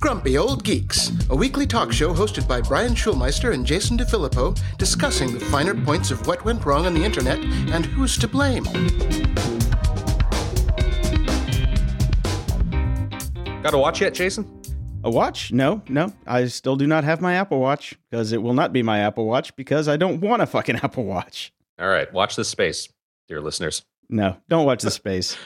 Grumpy Old Geeks, a weekly talk show hosted by Brian Schulmeister and Jason DeFilippo, discussing the finer points of what went wrong on the internet and who's to blame. Got a watch yet, Jason? A watch? No, no. I still do not have my Apple Watch because it will not be my Apple Watch because I don't want a fucking Apple Watch. All right, watch this space, dear listeners. No, don't watch the space.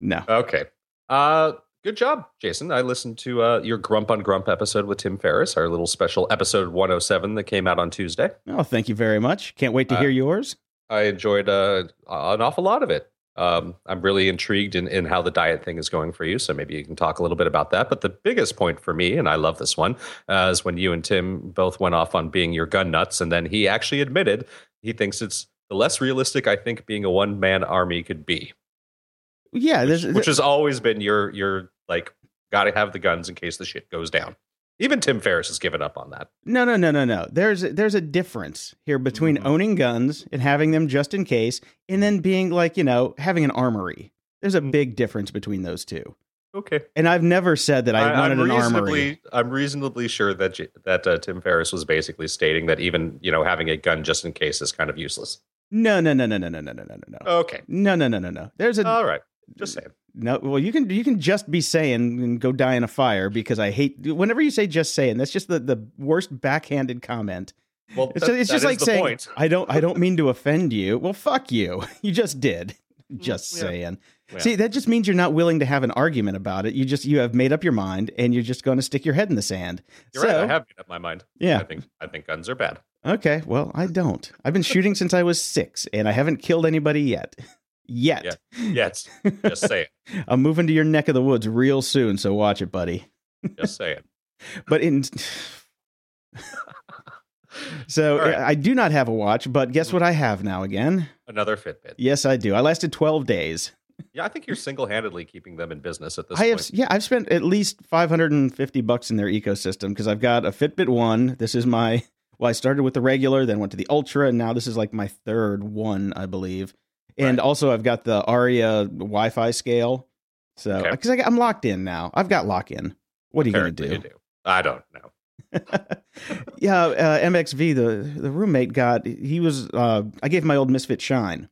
No. Okay. Uh good job, Jason. I listened to uh, your Grump on Grump episode with Tim Ferriss, our little special episode 107 that came out on Tuesday. Oh, thank you very much. Can't wait to Uh, hear yours. I enjoyed uh, an awful lot of it. Um, I'm really intrigued in, in how the diet thing is going for you. So maybe you can talk a little bit about that. But the biggest point for me, and I love this one, uh, is when you and Tim both went off on being your gun nuts. And then he actually admitted he thinks it's the less realistic I think being a one man army could be, Yeah, which, there's, which has always been your, your like, got to have the guns in case the shit goes down. Even Tim Ferriss has given up on that. no, no, no, no, no. There's there's a difference here between Mhm. owning guns and having them just in case, and then being like you know having an armory. There's a Mm. big difference between those two. Okay. And I've never said that I, wanted an armory. I'm reasonably sure that that uh, Tim Ferriss was basically stating that even you know having a gun just in case is kind of useless. No, no, no, no, no, no, no, no, no, no. Okay, No, no, no, no, no. There's a all right, just saying. no. Well, you can you can just be saying and go die in a fire because I hate whenever you say just saying. That's just the the worst backhanded comment. Well, It's, that- it's just like saying point. I don't I don't mean to offend you. Well, fuck you. You just did. Mm, just yeah. saying. Yeah. See, that just means you're not willing to have an argument about it. You just you have made up your mind and you're just going to stick your head in the sand. You're so, right. I have made up my mind. Yeah. I think I think guns are bad. Okay. Well, I don't. I've been shooting since I was six, and I haven't killed anybody yet. Yet. Yeah. Yes, just saying. I'm moving to your neck of the woods real soon, so watch it, buddy. Just saying. But in so right. I do not have a watch, but guess mm-hmm. what I have now again? Another Fitbit. Yes, I do. I lasted 12 days. Yeah, I think you're single-handedly keeping them in business at this I have yeah, I've spent at least 550 bucks in their ecosystem because I've got a Fitbit 1. This is my well, I started with the regular, then went to the Ultra, and now this is like my third one, I believe. And Right. also I've got the Aria Wi-Fi scale. So Okay. because I'm locked in now. I've got lock in. What are you going to do? do. I don't know. yeah, uh, MXV, the the roommate got he was uh, I gave him my old Misfit Shine,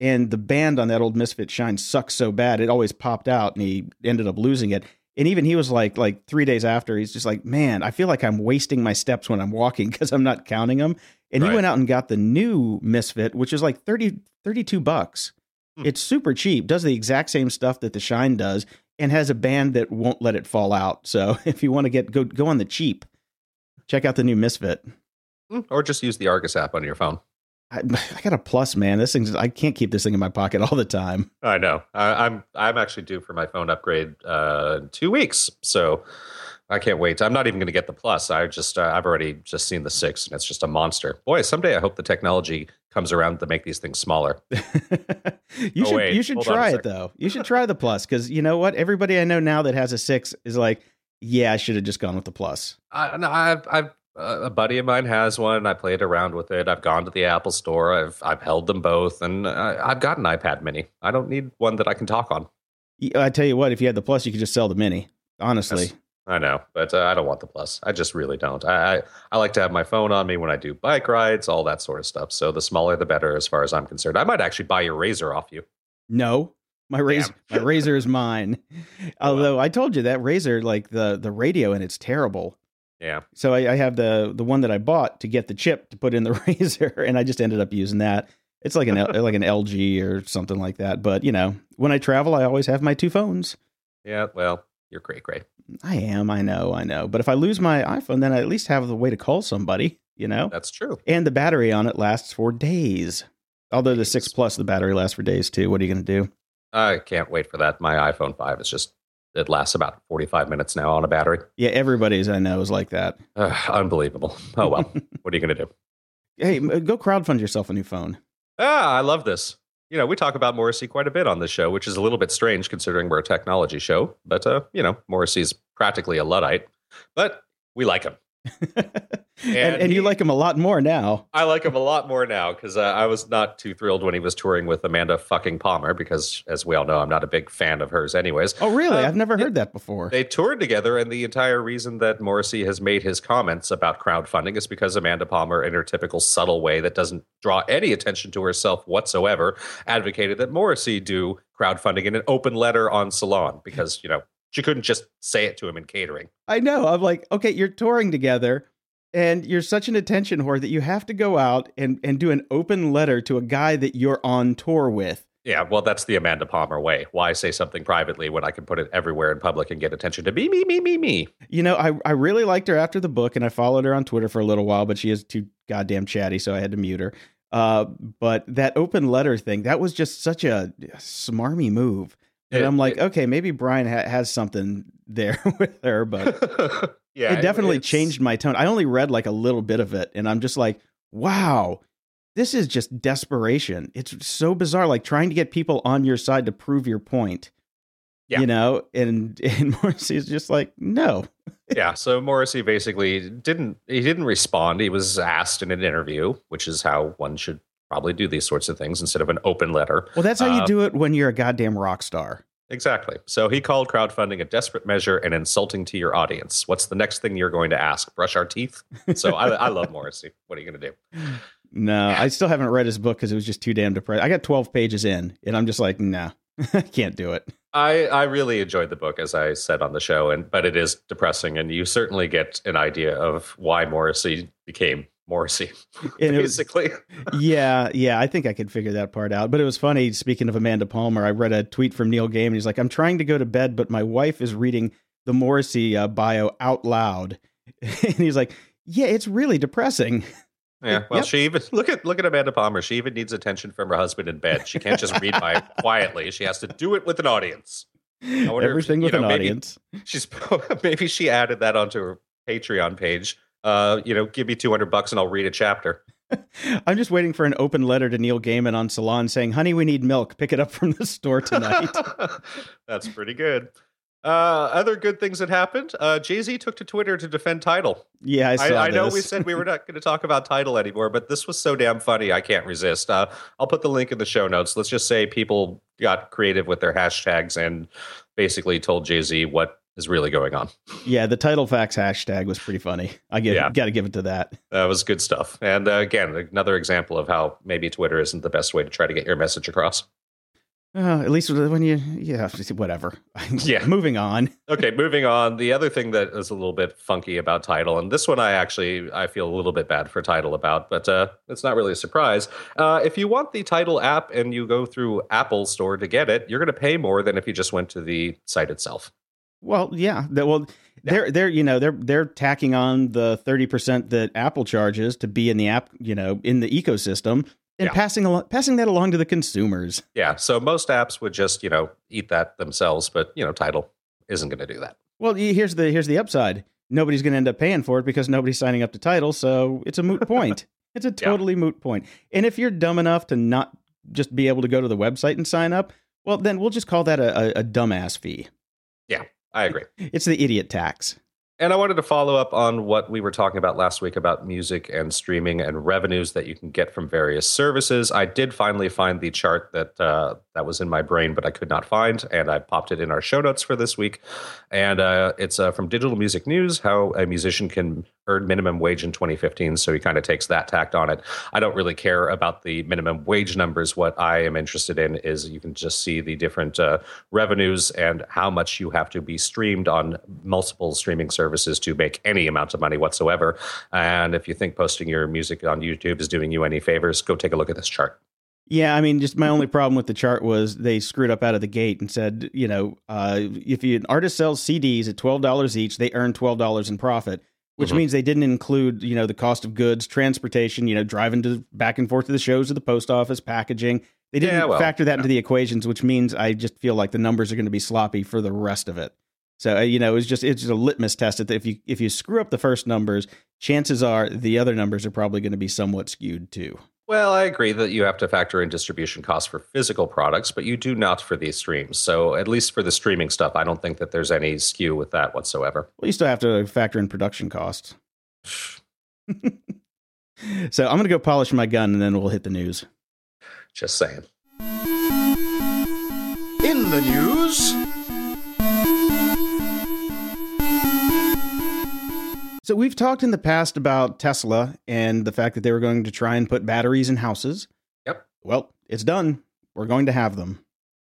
and the band on that old Misfit Shine sucked so bad it always popped out, and he ended up losing it. And even he was like, like three days after, he's just like, man, I feel like I'm wasting my steps when I'm walking because I'm not counting them. And he Right. went out and got the new Misfit, which is like 30, 32 bucks. Hmm. It's super cheap, does the exact same stuff that the Shine does, and has a band that won't let it fall out. So if you want to get go go on the cheap, check out the new Misfit. Mm, Or just use the Argus app on your phone. I, I got a plus, man. This thing's I can't keep this thing in my pocket all the time. I know. I, I'm I'm actually due for my phone upgrade uh, in two weeks, so I can't wait. I'm not even going to get the plus. I just uh, I've already just seen the six, and it's just a monster. Boy, someday I hope the technology comes around to make these things smaller. you Oh, should wait. you should try it though. You should try the plus because you know what? Everybody I know now that has a six is like, yeah, I should have just gone with the plus. I, no, I've I've uh, a buddy of mine has one. I played around with it. I've gone to the Apple Store. I've I've held them both, and I, I've got an iPad Mini. I don't need one that I can talk on. I tell you what, if you had the plus, you could just sell the mini. Honestly. I know, but uh, I don't want the plus. I just really don't. I, I I like to have my phone on me when I do bike rides, all that sort of stuff. So the smaller, the better, as far as I'm concerned. I might actually buy your razor off you. no. My razor, my razor is mine. Although I told you that razor, like the the radio and it's terrible. Yeah, So I, I have the the one that I bought to get the chip to put in the razor, and I just ended up using that. It's like an like an LG or something like that. But you know, when I travel, I always have my two phones. yeah. Well, you're great, great. I am, I know, I know. But if I lose my iPhone, then I at least have the way to call somebody. You know, That's true. and the battery on it lasts for days. Although the six plus, the battery lasts for days too. What are you going to do? I can't wait for that. My iPhone five is just it lasts about 45 minutes now on a battery. Yeah, everybody's I know is like that. Ugh, unbelievable. Oh well, what are you gonna do? Hey, go crowdfund yourself a new phone. Ah, I love this. You know, we talk about Morrissey quite a bit on this show, which is a little bit strange considering we're a technology show. But uh, you know, Morrissey's practically a luddite, but we like him. and, and, you like him a lot more now. I like him a lot more now because uh, I was not too thrilled when he was touring with Amanda fucking Palmer because, as we all know, I'm not a big fan of hers, anyways. Oh, really? Um, I've never heard that before. They toured together, and the entire reason that Morrissey has made his comments about crowdfunding is because Amanda Palmer, in her typical subtle way that doesn't draw any attention to herself whatsoever, advocated that Morrissey do crowdfunding in an open letter on Salon because, you know, she couldn't just say it to him in catering. I know. I'm like, okay, you're touring together and you're such an attention whore that you have to go out and, and do an open letter to a guy that you're on tour with. Yeah, well, that's the Amanda Palmer way. Why say something privately when I can put it everywhere in public and get attention to me, me, me, me, me? You know, I, I really liked her after the book, and I followed her on Twitter for a little while, but she is too goddamn chatty, so I had to mute her. Uh, but that open letter thing, that was just such a smarmy move. And I'm like, okay, maybe Brian ha- has something there with her, but yeah, it definitely it, changed my tone. I only read like a little bit of it, and I'm just like, wow, this is just desperation. It's so bizarre, like trying to get people on your side to prove your point. Yeah. You know, and and Morrissey is just like, no. yeah. So Morrissey basically didn't he didn't respond. He was asked in an interview, which is how one should probably do these sorts of things instead of an open letter. Well, that's how you uh, do it when you're a goddamn rock star. Exactly. So he called crowdfunding a desperate measure and insulting to your audience. What's the next thing you're going to ask? Brush our teeth? So I, I love Morrissey. What are you going to do? No, I still haven't read his book because it was just too damn depressing. I got 12 pages in, and I'm just like, no, I can't do it. I, I really enjoyed the book, as I said on the show, and but it is depressing, and you certainly get an idea of why Morrissey became Morrissey, basically. Was, yeah, yeah, I think I could figure that part out. But it was funny. Speaking of Amanda Palmer, I read a tweet from Neil Gaiman. He's like, "I'm trying to go to bed, but my wife is reading the Morrissey uh, bio out loud," and he's like, "Yeah, it's really depressing." Yeah, well, yep. she even look at look at Amanda Palmer. She even needs attention from her husband in bed. She can't just read by quietly. She has to do it with an audience. Everything if, with know, an audience. She's maybe she added that onto her Patreon page uh, you know, give me 200 bucks and I'll read a chapter. I'm just waiting for an open letter to Neil Gaiman on Salon saying, honey, we need milk. Pick it up from the store tonight. That's pretty good. Uh, other good things that happened. Uh, Jay Z took to Twitter to defend Tidal. Yeah, I saw I, I know we said we were not going to talk about Tidal anymore, but this was so damn funny. I can't resist. Uh, I'll put the link in the show notes. Let's just say people got creative with their hashtags and basically told Jay Z what is really going on. Yeah, the Tidal facts hashtag was pretty funny. I get yeah. got to give it to that. That was good stuff. And uh, again, another example of how maybe Twitter isn't the best way to try to get your message across. Uh, at least when you, yeah, whatever. Yeah. moving on. okay, moving on. The other thing that is a little bit funky about Tidal, and this one I actually I feel a little bit bad for Tidal about, but uh, it's not really a surprise. Uh, if you want the Tidal app and you go through Apple Store to get it, you're going to pay more than if you just went to the site itself. Well, yeah. well, they're they're you know they're they're tacking on the thirty percent that Apple charges to be in the app you know in the ecosystem and yeah. passing along passing that along to the consumers. Yeah. So most apps would just you know eat that themselves, but you know Tidal isn't going to do that. Well, here's the here's the upside. Nobody's going to end up paying for it because nobody's signing up to Tidal, so it's a moot point. it's a totally yeah. moot point. And if you're dumb enough to not just be able to go to the website and sign up, well, then we'll just call that a, a, a dumbass fee. Yeah. I agree. It's the idiot tax. And I wanted to follow up on what we were talking about last week about music and streaming and revenues that you can get from various services. I did finally find the chart that uh, that was in my brain, but I could not find, and I popped it in our show notes for this week. And uh, it's uh, from Digital Music News: how a musician can earn minimum wage in 2015. So he kind of takes that tact on it. I don't really care about the minimum wage numbers. What I am interested in is you can just see the different uh, revenues and how much you have to be streamed on multiple streaming services to make any amount of money whatsoever. And if you think posting your music on YouTube is doing you any favors, go take a look at this chart. Yeah, I mean, just my only problem with the chart was they screwed up out of the gate and said, you know, uh, if you, an artist sells CDs at twelve dollars each, they earn twelve dollars in profit, which mm-hmm. means they didn't include, you know, the cost of goods, transportation, you know, driving to back and forth to the shows to the post office, packaging. They didn't yeah, well, factor that yeah. into the equations, which means I just feel like the numbers are going to be sloppy for the rest of it. So uh, you know, it's just it's just a litmus test that if you if you screw up the first numbers, chances are the other numbers are probably going to be somewhat skewed too. Well, I agree that you have to factor in distribution costs for physical products, but you do not for these streams. So, at least for the streaming stuff, I don't think that there's any skew with that whatsoever. Well, you still have to factor in production costs. so I'm going to go polish my gun and then we'll hit the news. Just saying. In the news. So we've talked in the past about Tesla and the fact that they were going to try and put batteries in houses. Yep. Well, it's done. We're going to have them.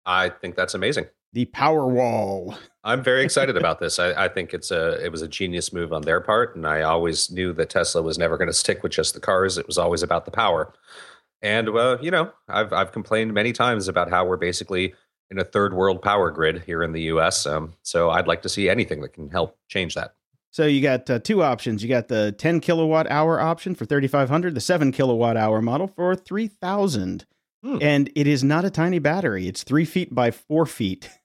I think that's amazing. The power wall. I'm very excited about this. I, I, think it's a it was a genius move on their part, and I always knew that Tesla was never going to stick with just the cars. It was always about the power. And well, you know, I've I've complained many times about how we're basically in a third world power grid here in the U.S. Um, so I'd like to see anything that can help change that. So you got uh, two options. You got the 10 kilowatt hour option for 3500, the 7 kilowatt hour model for 3000. Hmm. And it is not a tiny battery. It's 3 feet by 4 feet.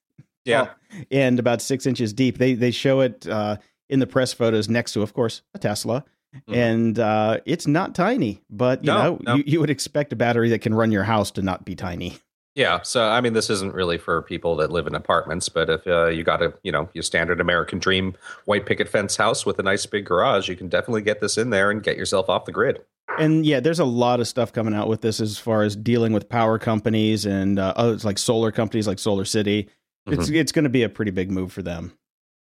Yeah. and about 6 inches deep. They they show it uh, in the press photos next to of course a Tesla. Mm. And uh, it's not tiny, but you no, know, no. You, you would expect a battery that can run your house to not be tiny. Yeah, so I mean, this isn't really for people that live in apartments, but if uh, you got a, you know, your standard American dream white picket fence house with a nice big garage, you can definitely get this in there and get yourself off the grid. And yeah, there's a lot of stuff coming out with this as far as dealing with power companies and uh, others like solar companies like Solar City. It's mm-hmm. it's going to be a pretty big move for them.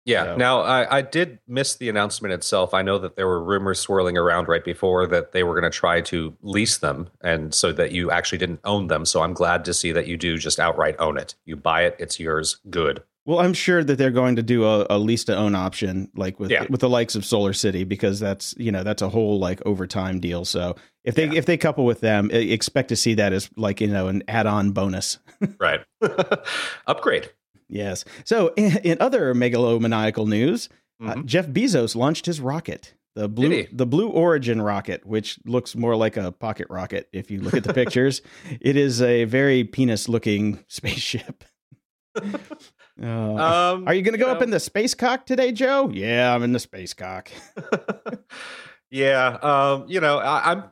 Yeah. So. Now, I, I did miss the announcement itself. I know that there were rumors swirling around right before that they were going to try to lease them, and so that you actually didn't own them. So I'm glad to see that you do just outright own it. You buy it, it's yours. Good. Well, I'm sure that they're going to do a, a lease to own option, like with yeah. with the likes of Solar City, because that's you know that's a whole like overtime deal. So if they yeah. if they couple with them, expect to see that as like you know an add on bonus. right. Upgrade. Yes. So, in, in other megalomaniacal news, uh, mm-hmm. uh, Jeff Bezos launched his rocket, the blue the Blue Origin rocket, which looks more like a pocket rocket if you look at the pictures. It is a very penis looking spaceship. Uh, um, are you going to go know. up in the space cock today, Joe? Yeah, I'm in the space cock. yeah, um, you know, I, am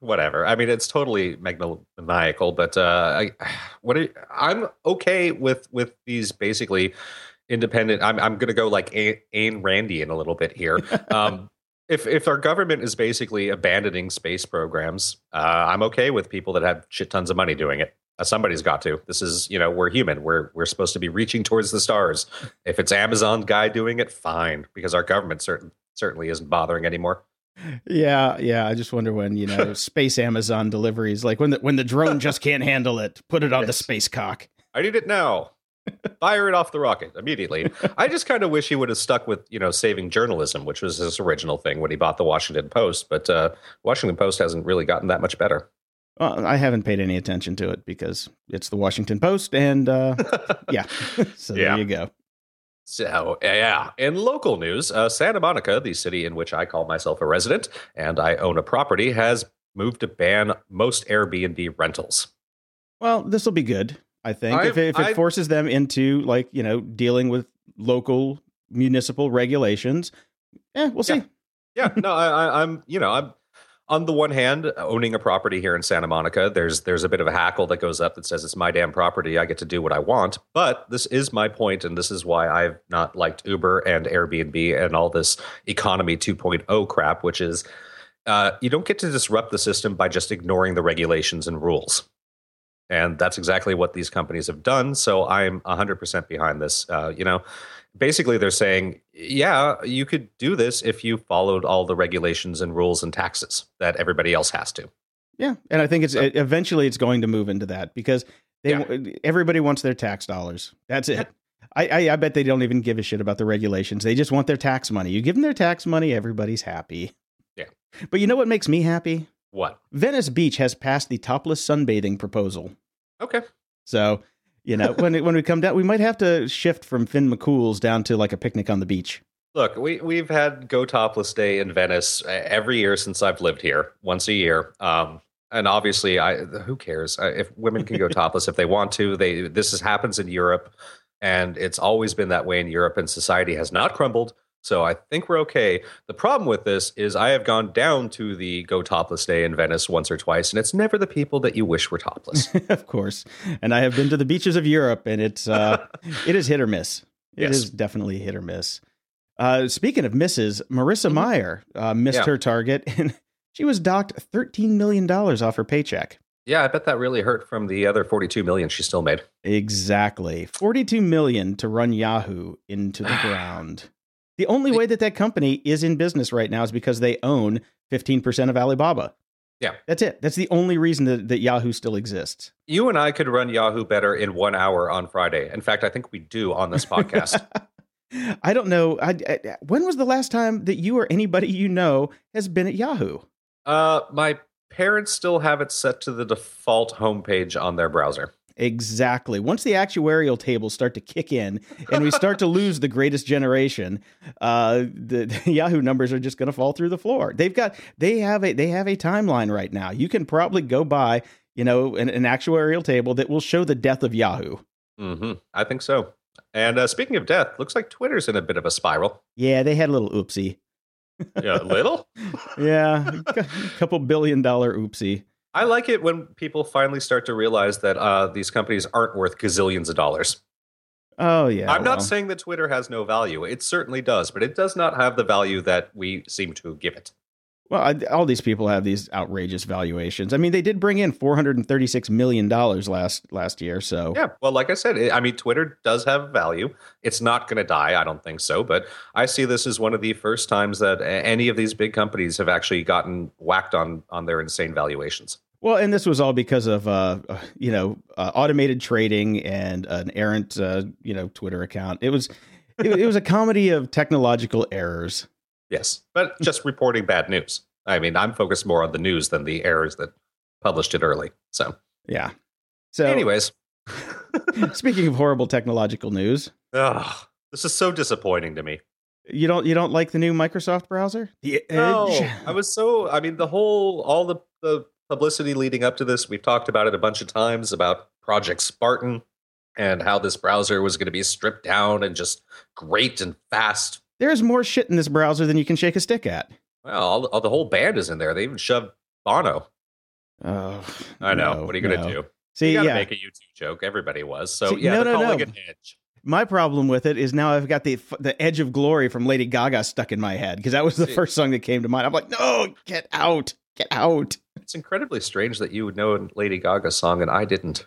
whatever. I mean, it's totally maniacal, but uh, I, what are, I'm okay with with these basically independent. I'm I'm going to go like Ayn Randy in a little bit here. Um, if if our government is basically abandoning space programs, uh, I'm okay with people that have shit tons of money doing it. Uh, somebody's got to. This is you know we're human. We're we're supposed to be reaching towards the stars. If it's Amazon guy doing it, fine, because our government certain certainly isn't bothering anymore. Yeah, yeah. I just wonder when you know space Amazon deliveries, like when the when the drone just can't handle it, put it on yes. the space cock. I need it now. Fire it off the rocket immediately. I just kind of wish he would have stuck with you know saving journalism, which was his original thing when he bought the Washington Post. But uh, Washington Post hasn't really gotten that much better. Well, I haven't paid any attention to it because it's the Washington Post, and uh, yeah. so yeah. there you go. So, yeah, in local news, uh, Santa Monica, the city in which I call myself a resident and I own a property, has moved to ban most Airbnb rentals. Well, this will be good, I think. I've, if, it, if it forces them into, like, you know, dealing with local municipal regulations, yeah, we'll see. Yeah, yeah no, I, I'm, you know, I'm on the one hand, owning a property here in Santa Monica, there's there's a bit of a hackle that goes up that says it's my damn property. I get to do what I want. But this is my point, and this is why I've not liked Uber and Airbnb and all this economy 2.0 crap, which is uh, you don't get to disrupt the system by just ignoring the regulations and rules. And that's exactly what these companies have done. So I'm 100% behind this. Uh, you know, basically they're saying, yeah, you could do this if you followed all the regulations and rules and taxes that everybody else has to. Yeah, and I think it's so, eventually it's going to move into that because they yeah. everybody wants their tax dollars. That's it. I, I, I bet they don't even give a shit about the regulations. They just want their tax money. You give them their tax money, everybody's happy. Yeah. But you know what makes me happy? What? Venice Beach has passed the topless sunbathing proposal. Okay. So you know, when when we come down, we might have to shift from Finn McCool's down to like a picnic on the beach. Look, we we've had Go Topless Day in Venice every year since I've lived here, once a year. Um, and obviously, I who cares if women can go topless if they want to. They this is, happens in Europe, and it's always been that way in Europe, and society has not crumbled. So I think we're okay. The problem with this is I have gone down to the Go Topless Day in Venice once or twice, and it's never the people that you wish were topless. of course. And I have been to the beaches of Europe, and it's uh, it is hit or miss. It yes. is definitely hit or miss. Uh, speaking of misses, Marissa Mhm. Mayer uh, missed Yeah. her target and she was docked $13 million off her paycheck. Yeah, I bet that really hurt from the other 42 million she still made. Exactly. 42 million to run Yahoo into the ground. The only way that that company is in business right now is because they own 15% of Alibaba. Yeah. That's it. That's the only reason that, that Yahoo still exists. You and I could run Yahoo better in one hour on Friday. In fact, I think we do on this podcast. I don't know. I, I- when was the last time that you or anybody you know has been at Yahoo? uh, my parents still have it set to the default homepage on their browser. Exactly. Once the actuarial tables start to kick in and we start to lose the greatest generation, uh, the, the Yahoo numbers are just going to fall through the floor. They've got they have a they have a timeline right now. You can probably go buy you know an, an actuarial table that will show the death of Yahoo. hmm I think so. And uh, speaking of death, looks like Twitter's in a bit of a spiral. Yeah, they had a little oopsie. Yeah, little. Yeah, a couple billion dollar oopsie. I like it when people finally start to realize that uh, these companies aren't worth gazillions of dollars. Oh yeah. I'm not saying that Twitter has no value. It certainly does, but it does not have the value that we seem to give it. Well, I, all these people have these outrageous valuations. I mean, they did bring in 436 million dollars last last year. So Yeah, well, like I said, I mean, Twitter does have value. It's not going to die. I don't think so. But I see this as one of the first times that any of these big companies have actually gotten whacked on on their insane valuations. Well, and this was all because of uh, uh, you know uh, automated trading and an errant uh, you know Twitter account. It was it, it was a comedy of technological errors. Yes, but just reporting bad news. I mean, I'm focused more on the news than the errors that published it early. So, Yeah. So, anyways, speaking of horrible technological news, ugh, this is so disappointing to me. you don't you don't like the new Microsoft browser? The No, Edge. I was so. I mean, the whole, all the the publicity leading up to this, we've talked about it a bunch of times about Project Spartan and how this browser was going to be stripped down and just great and fast. There's more shit in this browser than you can shake a stick at. Well, all, all the whole band is in there. They even shoved Bono. Oh, I know. no, what are you going to no. do? See, you got to yeah. make a YouTube joke. Everybody was. So See, yeah, no, they're no, calling no. it Edge. My problem with it is now I've got the the edge of glory from Lady Gaga stuck in my head because that was the See. first song that came to mind. I'm like, no, get out, get out. It's incredibly strange that you would know a Lady Gaga song and I didn't.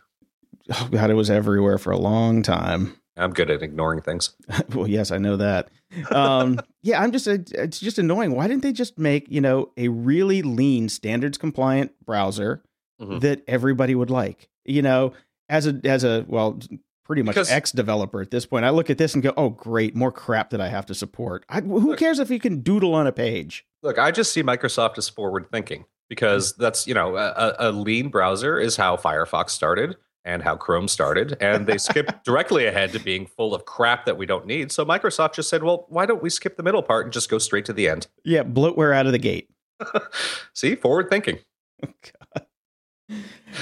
Oh God, it was everywhere for a long time. I'm good at ignoring things. well, yes, I know that. Um, yeah, I'm just it's just annoying. Why didn't they just make you know a really lean, standards compliant browser Mhm. that everybody would like? You know, as a as a well, pretty much Because- ex developer at this point, I look at this and go, oh great, more crap that I have to support. I, who Look- cares if you can doodle on a page? Look, I just see Microsoft as forward thinking because that's, you know, a a lean browser is how Firefox started and how Chrome started. And they skipped directly ahead to being full of crap that we don't need. So Microsoft just said, well, why don't we skip the middle part and just go straight to the end? Yeah, bloatware out of the gate. see, forward thinking.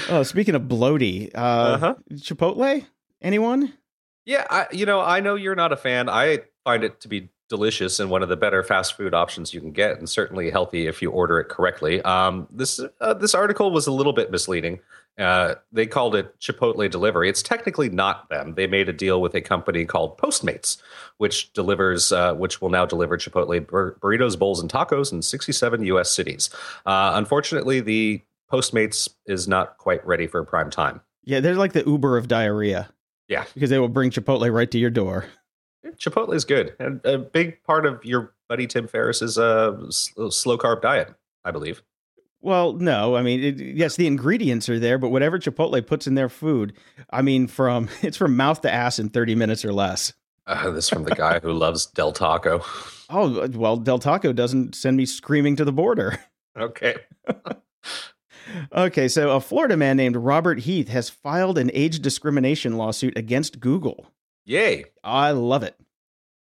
Oh, speaking of bloaty, uh, Uh-huh. Chipotle? Anyone? Yeah, I, you know, I know you're not a fan. I find it to be delicious and one of the better fast food options you can get, and certainly healthy if you order it correctly. Um, this uh, this article was a little bit misleading. Uh, they called it Chipotle delivery. It's technically not them. They made a deal with a company called Postmates, which delivers, uh, which will now deliver Chipotle bur- burritos, bowls, and tacos in 67 U.S. cities. Uh, unfortunately, the Postmates is not quite ready for prime time. Yeah, they're like the Uber of diarrhea. Yeah. Because they will bring Chipotle right to your door. Chipotle is good, and a big part of your buddy Tim Ferriss's uh, s- slow carb diet, I believe. Well, no, I mean, it, yes, the ingredients are there, but whatever Chipotle puts in their food, I mean, from it's from mouth to ass in 30 minutes or less. Uh, this from the guy who loves Del Taco. Oh, well, Del Taco doesn't send me screaming to the border. Okay, Okay, so a Florida man named Robert Heath has filed an age discrimination lawsuit against Google. Yay, I love it.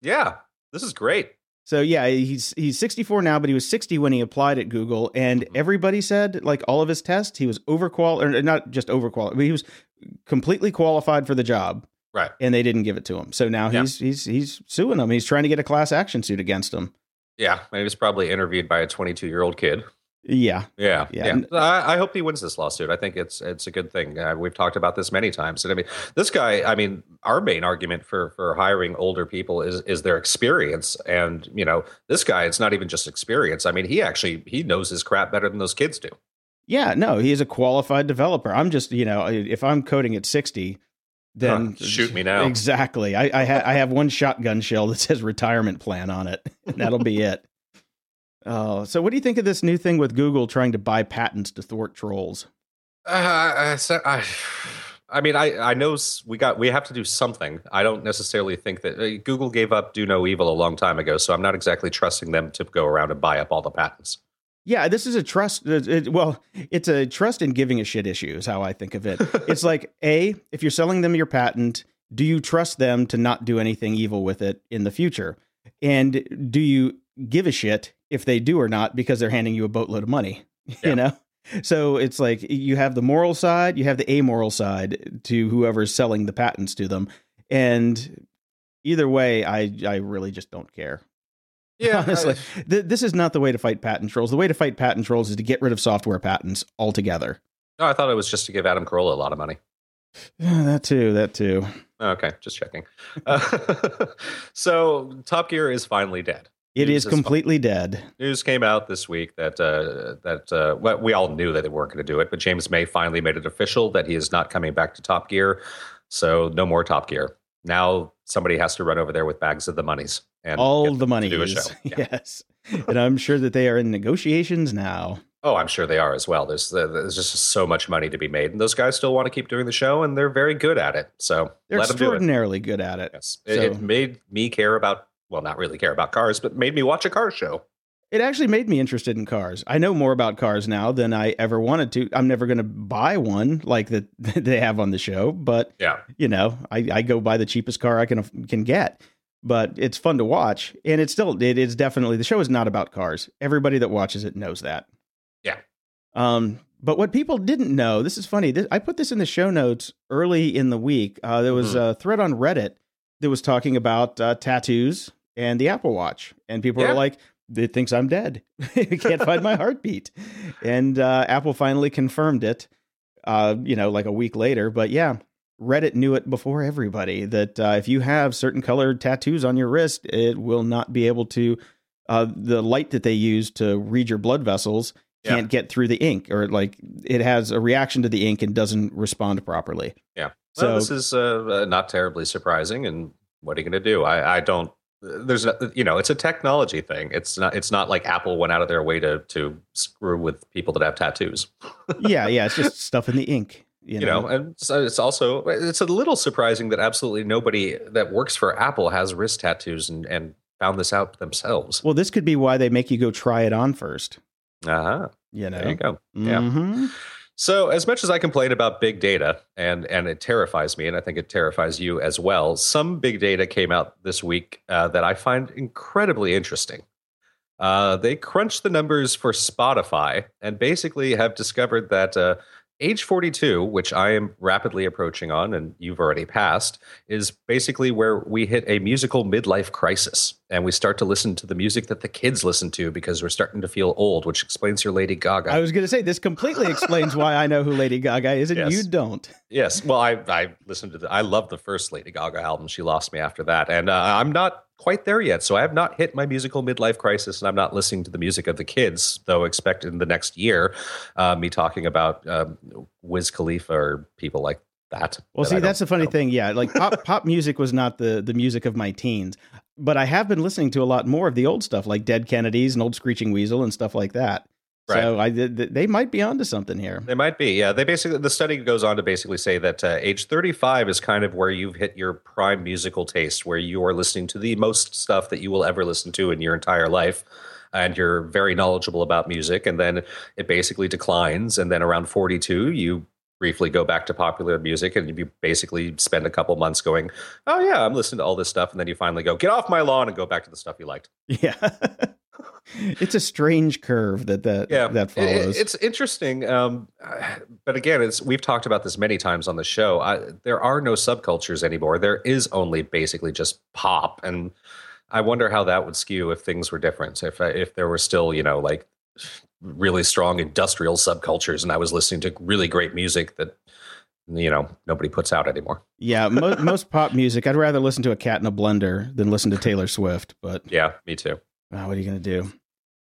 yeah, this is great. So yeah, he's he's 64 now, but he was 60 when he applied at Google, and Mhm. everybody said like all of his tests, he was overqualified, or not just overqualified, but he was completely qualified for the job, Right. and they didn't give it to him. So now Yeah. he's he's he's suing them. He's trying to get a class action suit against him. Yeah, he was probably interviewed by a 22 year old kid. Yeah. Yeah, Yeah. yeah. I, I hope he wins this lawsuit. I think it's it's a good thing. Uh, we've talked about this many times. And I mean, this guy. I mean, our main argument for for hiring older people is is their experience. And you know, this guy, it's not even just experience. I mean, he actually he knows his crap better than those kids do. Yeah, no, he's a qualified developer. I'm just, you know, if I'm coding at 60, then Huh, shoot me now. Exactly. I I, ha- I have one shotgun shell that says retirement plan on it. That'll be it. Oh, so what do you think of this new thing with Google trying to buy patents to thwart trolls? Uh, I, I, I mean, I, I know we got we have to do something. I don't necessarily think that uh, Google gave up do no evil a long time ago, so I'm not exactly trusting them to go around and buy up all the patents. Yeah, this is a trust. It, it- well, it's a trust in giving a shit issue, is how I think of it. it's like, A, if you're selling them your patent, do you trust them to not do anything evil with it in the future? And do you give a shit if they do or not because they're handing you a boatload of money? Yeah. You know? So it's like you have the moral side, you have the amoral side to whoever's selling the patents to them. And either way, I, I really just don't care. Yeah. Honestly, Th- this is not the way to fight patent trolls. The way to fight patent trolls is to get rid of software patents altogether. No, I thought it was just to give Adam Carolla a lot of money. Yeah, that too. That too. Okay, just checking. Uh, so Top Gear is finally dead. It is completely dead. News came out this week that uh, that uh, well, we all knew that they weren't going to do it, but James May finally made it official that he is not coming back to Top Gear. So no more Top Gear. Now somebody has to run over there with bags of the monies and All the to money. do a show. Yeah. Yes. and I'm sure that they are in negotiations now. Oh, I'm sure they are as well. There's there's just so much money to be made, and those guys still want to keep doing the show, and they're very good at it. So They're let them do it. extraordinarily good at it. Yes, it, it made me care about well, not really care about cars, but made me watch a car show. It actually made me interested in cars. I know more about cars now than I ever wanted to. I'm never going to buy one like that they have on the show, but Yeah, you know, I, I go buy the cheapest car I can can get. But it's fun to watch, and it's still it is definitely the show is not about cars. Everybody that watches it knows that. Yeah. Um. But what people didn't know, this is funny. This, I put this in the show notes early in the week. Uh, there was Mhm. a thread on Reddit that was talking about uh, tattoos and the Apple Watch, and people Yeah. were like, "It thinks I'm dead. it can't find my heartbeat." And uh, Apple finally confirmed it. Uh, you know, like a week later. But yeah, Reddit knew it before everybody that uh, if you have certain colored tattoos on your wrist, it will not be able to. Uh, the light that they use to read your blood vessels can't get through the ink, or like it has a reaction to the ink and doesn't respond properly. yeah. So this is uh, uh, not terribly surprising. And what are you going to do? I, I don't. There's, you know, it's a technology thing. It's not. It's not like Apple went out of their way to to screw with people that have tattoos. yeah, yeah, it's just stuff in the ink. You you know, know and so it's also it's a little surprising that absolutely nobody that works for apple has wrist tattoos and and found this out themselves well, this could be why they make you go try it on first. uh-huh You know, there you go yeah. Mhm. So as much as i complain about big data and and it terrifies me and i think it terrifies you as well some big data came out this week uh, that i find incredibly interesting. Uh, they crunched the numbers for spotify and basically have discovered that uh, age 42 which i am rapidly approaching on and you've already passed is basically where we hit a musical midlife crisis and we start to listen to the music that the kids listen to because we're starting to feel old which explains your lady gaga I was going to say this completely explains why I know who Lady Gaga is, and Yes. you don't. Yes. Well, I I listened to the I love the first Lady Gaga album. She lost me after that, and uh, I'm not quite there yet. So I have not hit my musical midlife crisis, and I'm not listening to the music of the kids. Though expect in the next year, uh, me talking about um, Wiz Khalifa or people like that. Well, that see, that's the funny know. thing. Yeah, like pop pop music was not the the music of my teens, but I have been listening to a lot more of the old stuff, like Dead Kennedys and Old Screeching Weasel and stuff like that. So I th- th- they might be onto something here. They might be. Yeah. They basically the study goes on to basically say that uh, age 35 is kind of where you've hit your prime musical taste, where you are listening to the most stuff that you will ever listen to in your entire life. And you're very knowledgeable about music, and then it basically declines. And then around 42, you briefly go back to popular music, and you basically spend a couple months going, "Oh yeah, I'm listening to all this stuff," and then you finally go, "Get off my lawn," and go back to the stuff you liked. Yeah, it's a strange curve that that yeah that It- it- follows. it's interesting um, but again it's we've talked about this many times on the show I, there are no subcultures anymore there is only basically just pop and i wonder how that would skew if things were different if if there were still you know like really strong industrial subcultures, and I was listening to really great music that you know nobody puts out anymore. Yeah, mo- most pop music, I'd rather listen to a cat in a blender than listen to Taylor Swift. But yeah, me too. Oh, what are you going to do?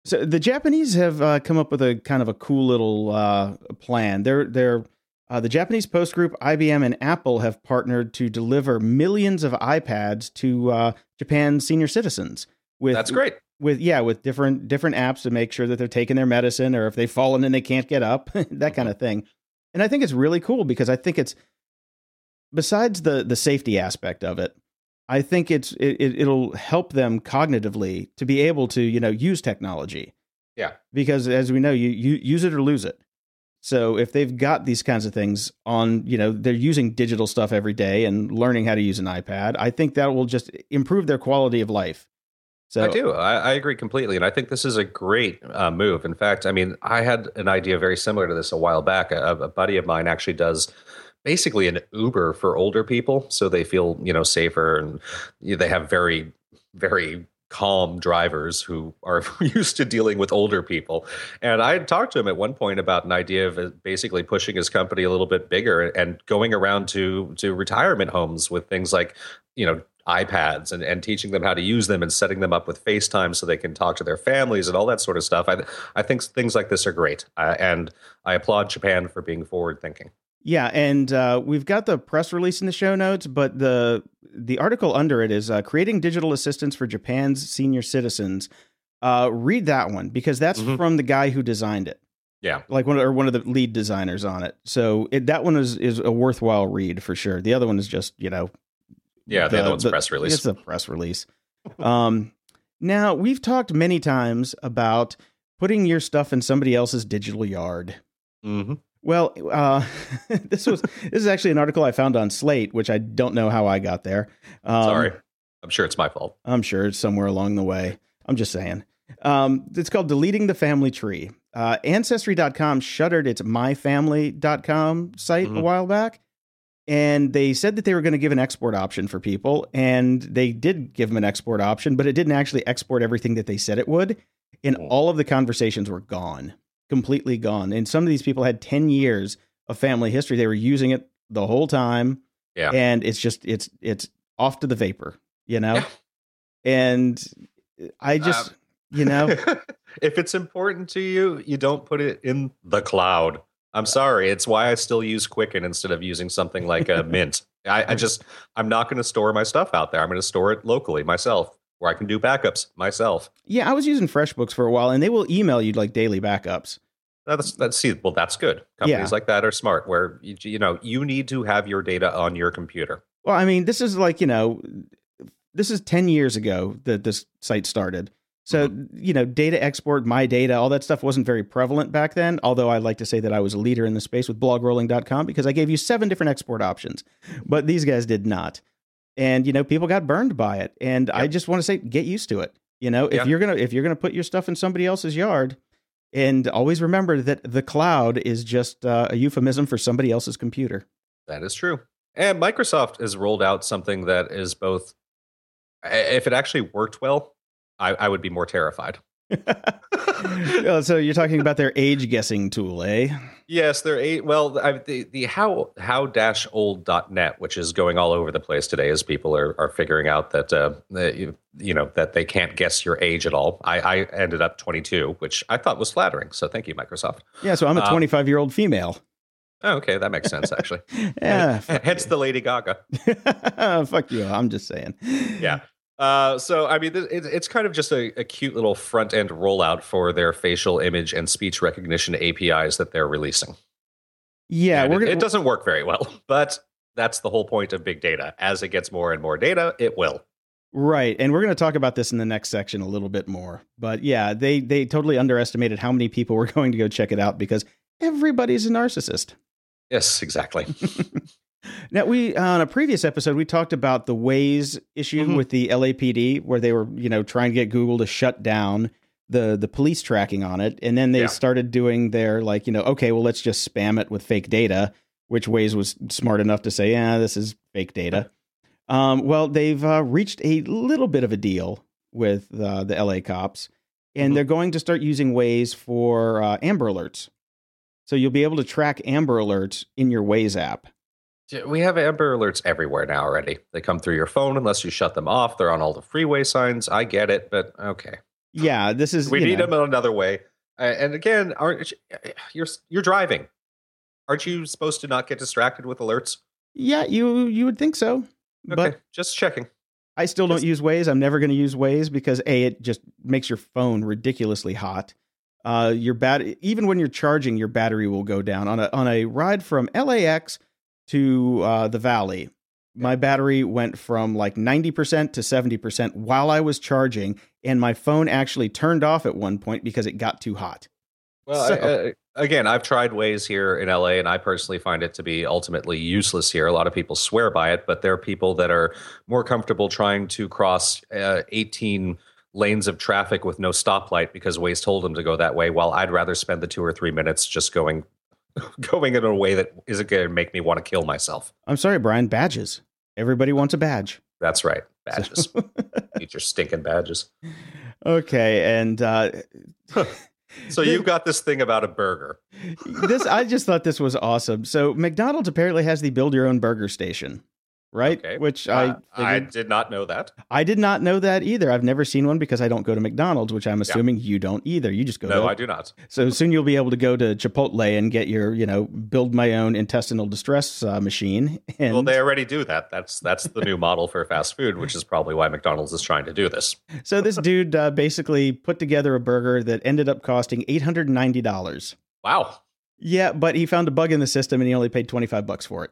So the Japanese have uh, come up with a kind of a cool little uh, plan. They're they're uh, the Japanese Post Group, IBM, and Apple have partnered to deliver millions of iPads to uh, Japan's senior citizens. With that's great. With yeah, with different different apps to make sure that they're taking their medicine, or if they've fallen and they can't get up, that kind of thing. And I think it's really cool because I think it's besides the the safety aspect of it, I think it's it, it'll help them cognitively to be able to you know use technology. Yeah, because as we know, you you use it or lose it. So if they've got these kinds of things on, you know, they're using digital stuff every day and learning how to use an iPad, I think that will just improve their quality of life. So I do. I, I agree completely, and I think this is a great uh, move. In fact, I mean, I had an idea very similar to this a while back. A, a buddy of mine actually does basically an Uber for older people, so they feel you know safer and they have very very calm drivers who are used to dealing with older people. And I had talked to him at one point about an idea of uh, basically pushing his company a little bit bigger and going around to to retirement homes with things like, you know, iPads and, and teaching them how to use them and setting them up with FaceTime so they can talk to their families and all that sort of stuff. I, I think things like this are great. Uh, and I applaud Japan for being forward thinking. Yeah, and uh, we've got the press release in the show notes, but the the article under it is uh, creating digital assistance for Japan's senior citizens. Uh, read that one because that's mm-hmm. from the guy who designed it. Yeah, like one or one of the lead designers on it. So it, that one is is a worthwhile read for sure. The other one is just you know, yeah, the, the other one's the, press release. It's a press release. um, now we've talked many times about putting your stuff in somebody else's digital yard. Mm-hmm. Well, uh, this was this is actually an article I found on Slate, which I don't know how I got there. Um, Sorry, I'm sure it's my fault. I'm sure it's somewhere along the way. I'm just saying. Um, it's called "Deleting the Family Tree." Uh, Ancestry.com shuttered its MyFamily.com site mm-hmm. a while back, and they said that they were going to give an export option for people, and they did give them an export option, but it didn't actually export everything that they said it would, and all of the conversations were gone completely gone. And some of these people had 10 years of family history. They were using it the whole time. Yeah. And it's just it's it's off to the vapor, you know? Yeah. And I just, um, you know, if it's important to you, you don't put it in the cloud. I'm sorry. It's why I still use Quicken instead of using something like a Mint. I, I just I'm not going to store my stuff out there. I'm going to store it locally myself where I can do backups myself. Yeah, I was using FreshBooks for a while, and they will email you like daily backups. That's that's see, well, that's good. Companies yeah. like that are smart, where you, you know you need to have your data on your computer. Well, I mean, this is like you know, this is ten years ago that this site started. So, mm-hmm. you know, data export, my data, all that stuff wasn't very prevalent back then. Although I like to say that I was a leader in the space with blogrolling.com because I gave you seven different export options, but these guys did not and you know people got burned by it and yep. i just want to say get used to it you know if yep. you're gonna if you're gonna put your stuff in somebody else's yard and always remember that the cloud is just uh, a euphemism for somebody else's computer that is true and microsoft has rolled out something that is both if it actually worked well i, I would be more terrified so you're talking about their age guessing tool, eh? Yes, they're eight. Well, I, the the how how dash old dot net, which is going all over the place today, as people are, are figuring out that, uh, you, you know that they can't guess your age at all. I, I ended up 22, which I thought was flattering. So thank you, Microsoft. Yeah, so I'm a 25 um, year old female. Oh, okay, that makes sense actually. yeah, hence the Lady Gaga. fuck you. I'm just saying. Yeah. Uh, so I mean, it, it's kind of just a, a, cute little front end rollout for their facial image and speech recognition APIs that they're releasing. Yeah, gonna, it, it doesn't work very well, but that's the whole point of big data. As it gets more and more data, it will. Right, and we're going to talk about this in the next section a little bit more. But yeah, they they totally underestimated how many people were going to go check it out because everybody's a narcissist. Yes, exactly. Now, we on a previous episode we talked about the Waze issue mm-hmm. with the LAPD, where they were you know trying to get Google to shut down the the police tracking on it, and then they yeah. started doing their like you know okay, well let's just spam it with fake data, which Waze was smart enough to say, yeah, this is fake data. Um, well, they've uh, reached a little bit of a deal with uh, the LA cops, and Mhm. they're going to start using Waze for uh, Amber Alerts. So you'll be able to track Amber Alerts in your Waze app. We have Amber Alerts everywhere now already. They come through your phone unless you shut them off. They're on all the freeway signs. I get it, but okay. Yeah, this is We need know, them in another way. And again, aren't you- you're you're driving? Aren't you supposed to not get distracted with alerts? Yeah, you you would think so, Okay, but just checking. I still don't Just- use Waze. I'm never going to use Waze because a it just makes your phone ridiculously hot. Uh, your bat even when you're charging, your battery will go down on a on a ride from LAX to uh, the Valley. My battery went from like 90% to 70% while I was charging, and my phone actually turned off at one point because it got too hot. Well, So- I, uh, again, I've tried Waze here in LA, and I personally find it to be ultimately useless here. A lot of people swear by it, but there are people that are more comfortable trying to cross uh, 18 lanes of traffic with no stoplight because Waze told them to go that way. While I'd rather spend the two or three minutes just going, going in a way that isn't going to make me want to kill myself. I'm sorry, Brian, badges. Everybody wants a badge. That's right, badges. Eat your stinking badges. Okay, and uh, So you've got this thing about a burger. this I just thought this was awesome. So McDonald's apparently has the build your own burger station, right? Okay. Which I Uh, I figured, did not know that. I did not know that either. I've never seen one because I don't go to McDonald's, which I'm assuming you don't either. You just go. No, to, I do not. So soon you'll be able to go to Chipotle and get your, you know, build my own intestinal distress uh, machine. And Well, they already do that. That's that's the new model for fast food, which is probably why McDonald's is trying to do this. so this dude uh, basically put together a burger that ended up costing eight hundred ninety dollars. Wow, Yeah, but he found a bug in the system and he only paid twenty five bucks for it.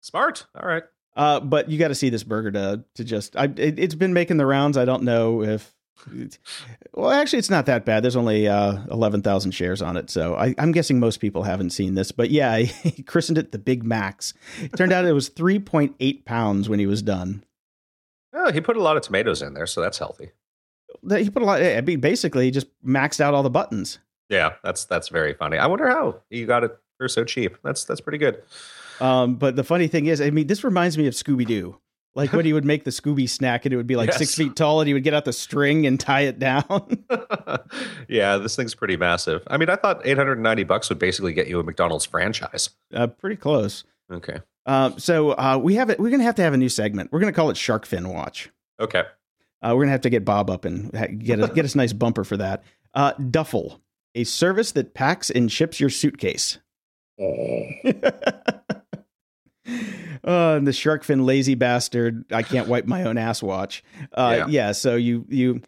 smart. All right. Uh, but you got to see this burger to to just. I it, it's been making the rounds. I don't know if. Well, actually, it's not that bad. There's only uh, eleven thousand shares on it, so I, I'm guessing most people haven't seen this. But yeah, he christened it the Big Max. It turned out it was three point eight pounds when he was done. Oh, he put a lot of tomatoes in there, so that's healthy. He put a lot. I mean, basically, he just maxed out all the buttons. Yeah, that's that's very funny. I wonder how you got it for so cheap. That's that's pretty good. Um, but the funny thing is, I mean, this reminds me of Scooby Doo. Like when he would make the Scooby snack, and it would be like six feet tall, and he would get out the string and tie it down. yeah, this thing's pretty massive. I mean, I thought 890 bucks would basically get you a McDonald's franchise. uh, pretty close. Okay. Uh, so uh, we have it. We're gonna have to have a new segment. We're gonna call it Shark Fin Watch. Okay. Uh, we're gonna have to get Bob up and ha- get a, get us a nice bumper for that. Uh, Duffel, a service that packs and ships your suitcase. Uh, and the shark fin lazy bastard. I can't wipe my own ass. Watch. Uh, yeah. Yeah. So you you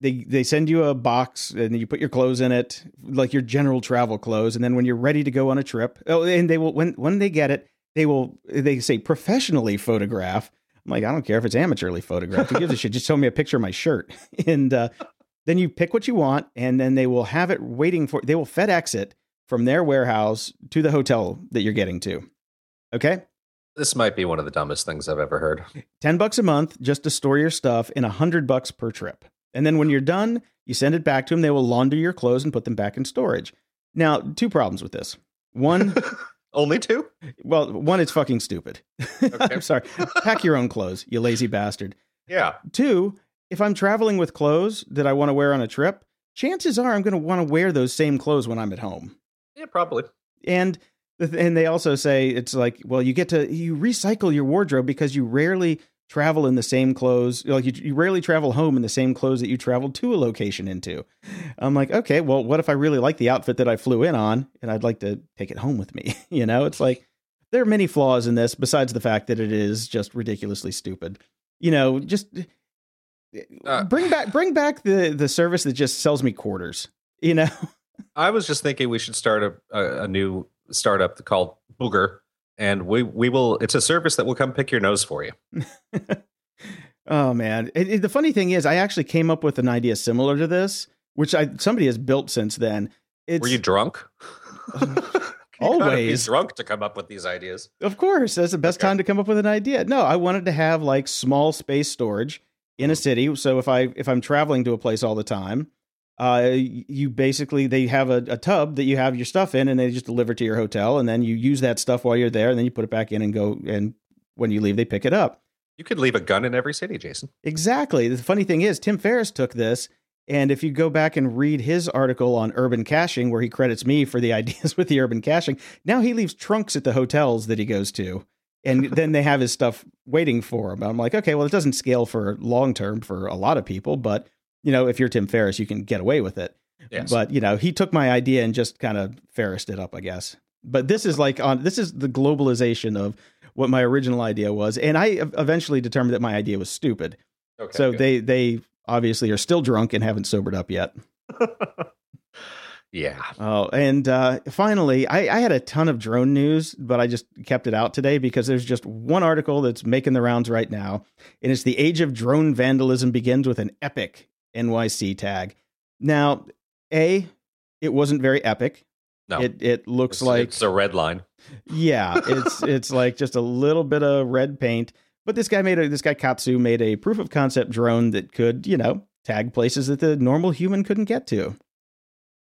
they they send you a box and you put your clothes in it, like your general travel clothes, and then when you're ready to go on a trip, oh, and they will when when they get it, they will they say professionally photograph. I'm like, I don't care if it's amateurly photographed. Who gives a shit? Just show me a picture of my shirt, and uh, then you pick what you want, and then they will have it waiting for. They will FedEx it from their warehouse to the hotel that you're getting to. Okay. This might be one of the dumbest things I've ever heard. 10 bucks a month just to store your stuff and 100 bucks per trip. And then when you're done, you send it back to them. They will launder your clothes and put them back in storage. Now, two problems with this. One, Only two? well, one, it's fucking stupid. I'm sorry. Pack your own clothes, you lazy bastard. Yeah. Two, if I'm traveling with clothes that I want to wear on a trip, chances are I'm going to want to wear those same clothes when I'm at home. Yeah, probably. And and they also say it's like, well, you get to you recycle your wardrobe because you rarely travel in the same clothes. Like you, you rarely travel home in the same clothes that you traveled to a location into. I'm like, okay, well, what if I really like the outfit that I flew in on and I'd like to take it home with me? you know, it's like there are many flaws in this besides the fact that it is just ridiculously stupid. You know, just Uh, bring back bring back the the service that just sells me quarters. You know. I was just thinking we should start a, a, a new startup called Booger, and we we will. It's a service that will come pick your nose for you. oh man, It- it- the funny thing is, I actually came up with an idea similar to this, which I somebody has built since then. It's Were you drunk? You Always. drunk to come up with these ideas. of course that's the best Okay. time to come up with an idea. No, I wanted to have like small space storage in a hmm. city. So if I if I'm traveling to a place all the time, uh, you basically they have a, a tub that you have your stuff in, and they just deliver to your hotel, and then you use that stuff while you're there, and then you put it back in and go. And when you leave, they pick it up. You could leave a gun in every city, Jason. Exactly. The funny thing is, Tim Ferriss took this And if you go back and read his article on urban caching, where he credits me for the ideas with the urban caching, now he leaves trunks at the hotels that he goes to. And then they have his stuff waiting for him. I'm like, okay, well, it doesn't scale for long term for a lot of people, but you know, if you're Tim Ferriss, you can get away with it. Yes. But you know, he took my idea and just kind of Ferrissed it up, I guess. But this is like on this is the globalization of what my original idea was, and I eventually determined that my idea was stupid. okay, so good. they they obviously are still drunk and haven't sobered up yet. yeah. Oh, and uh, finally, I, I had a ton of drone news, but I just kept it out today because there's just one article that's making the rounds right now, and it's the age of drone vandalism begins with an epic NYC tag. Now, a it wasn't very epic. No. It it looks It's, like it's a red line. yeah, it's it's like just a little bit of red paint. But this guy made a this guy Katsu made a proof of concept drone that could, you know, tag places that the normal human couldn't get to.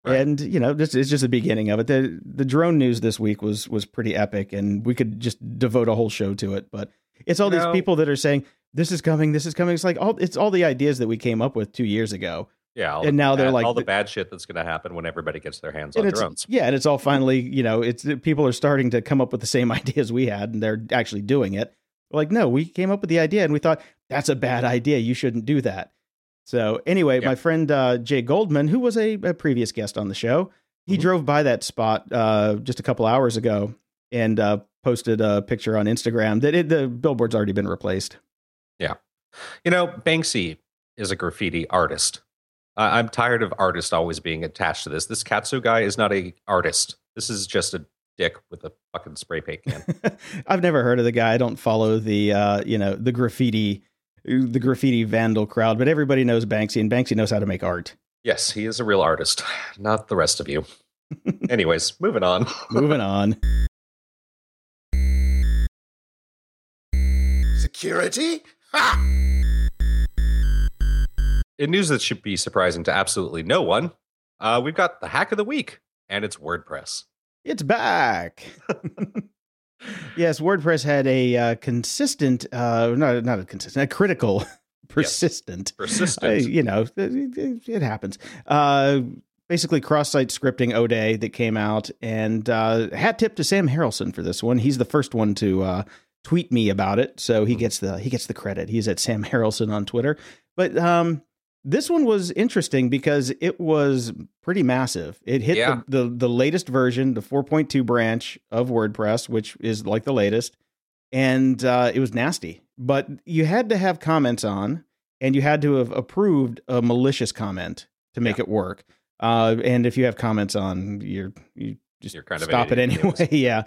Right. And you know, this is just the beginning of it. The the drone news this week was was pretty epic, and we could just devote a whole show to it. But it's all You these know- people that are saying this is coming, this is coming. It's like all it's all the ideas that we came up with two years ago. Yeah. And now they're like- all the bad shit that's going to happen when everybody gets their hands on drones. yeah, and it's all finally you know it's people are starting to come up with the same ideas we had, and they're actually doing it. Like, no, we came up with the idea, and we thought that's a bad idea. You shouldn't do that. So anyway, Yeah. my friend uh, Jay Goldman, who was a, a previous guest on the show, he Mhm. drove by that spot uh, just a couple hours ago and uh, posted a picture on Instagram that it, the billboard's already been replaced. You know, Banksy is a graffiti artist. I I'm tired of artists always being attached to this. This Katsu guy is not a artist. This is just a dick with a fucking spray paint can. I've never heard of the guy. I don't follow the uh, you know the graffiti the graffiti vandal crowd, but everybody knows Banksy, and Banksy knows how to make art. yes, he is a real artist, not the rest of you. Anyways, moving on. Moving on. Security? Ha! In news that should be surprising to absolutely no one, uh, we've got the hack of the week, and it's WordPress. It's back. yes, WordPress had a uh, consistent, uh, not not a consistent, a critical, persistent. Persistent. I- you know, it, it- it happens. Uh, basically, cross-site scripting O'Day that came out, and uh, hat tip to Sam Harrelson for this one. He's the first one to uh, tweet me about it, so he Hmm. gets the he gets the credit. He's at Sam Harrelson on Twitter. But um, this one was interesting because it was pretty massive. It hit Yeah. the, the the latest version, the 4.2 branch of WordPress, which is like the latest, and uh, it was nasty. But you had to have comments on, and you had to have approved a malicious comment to make it work. Uh, and if you have comments on, you're you just You're kind of stop it anyway. yeah.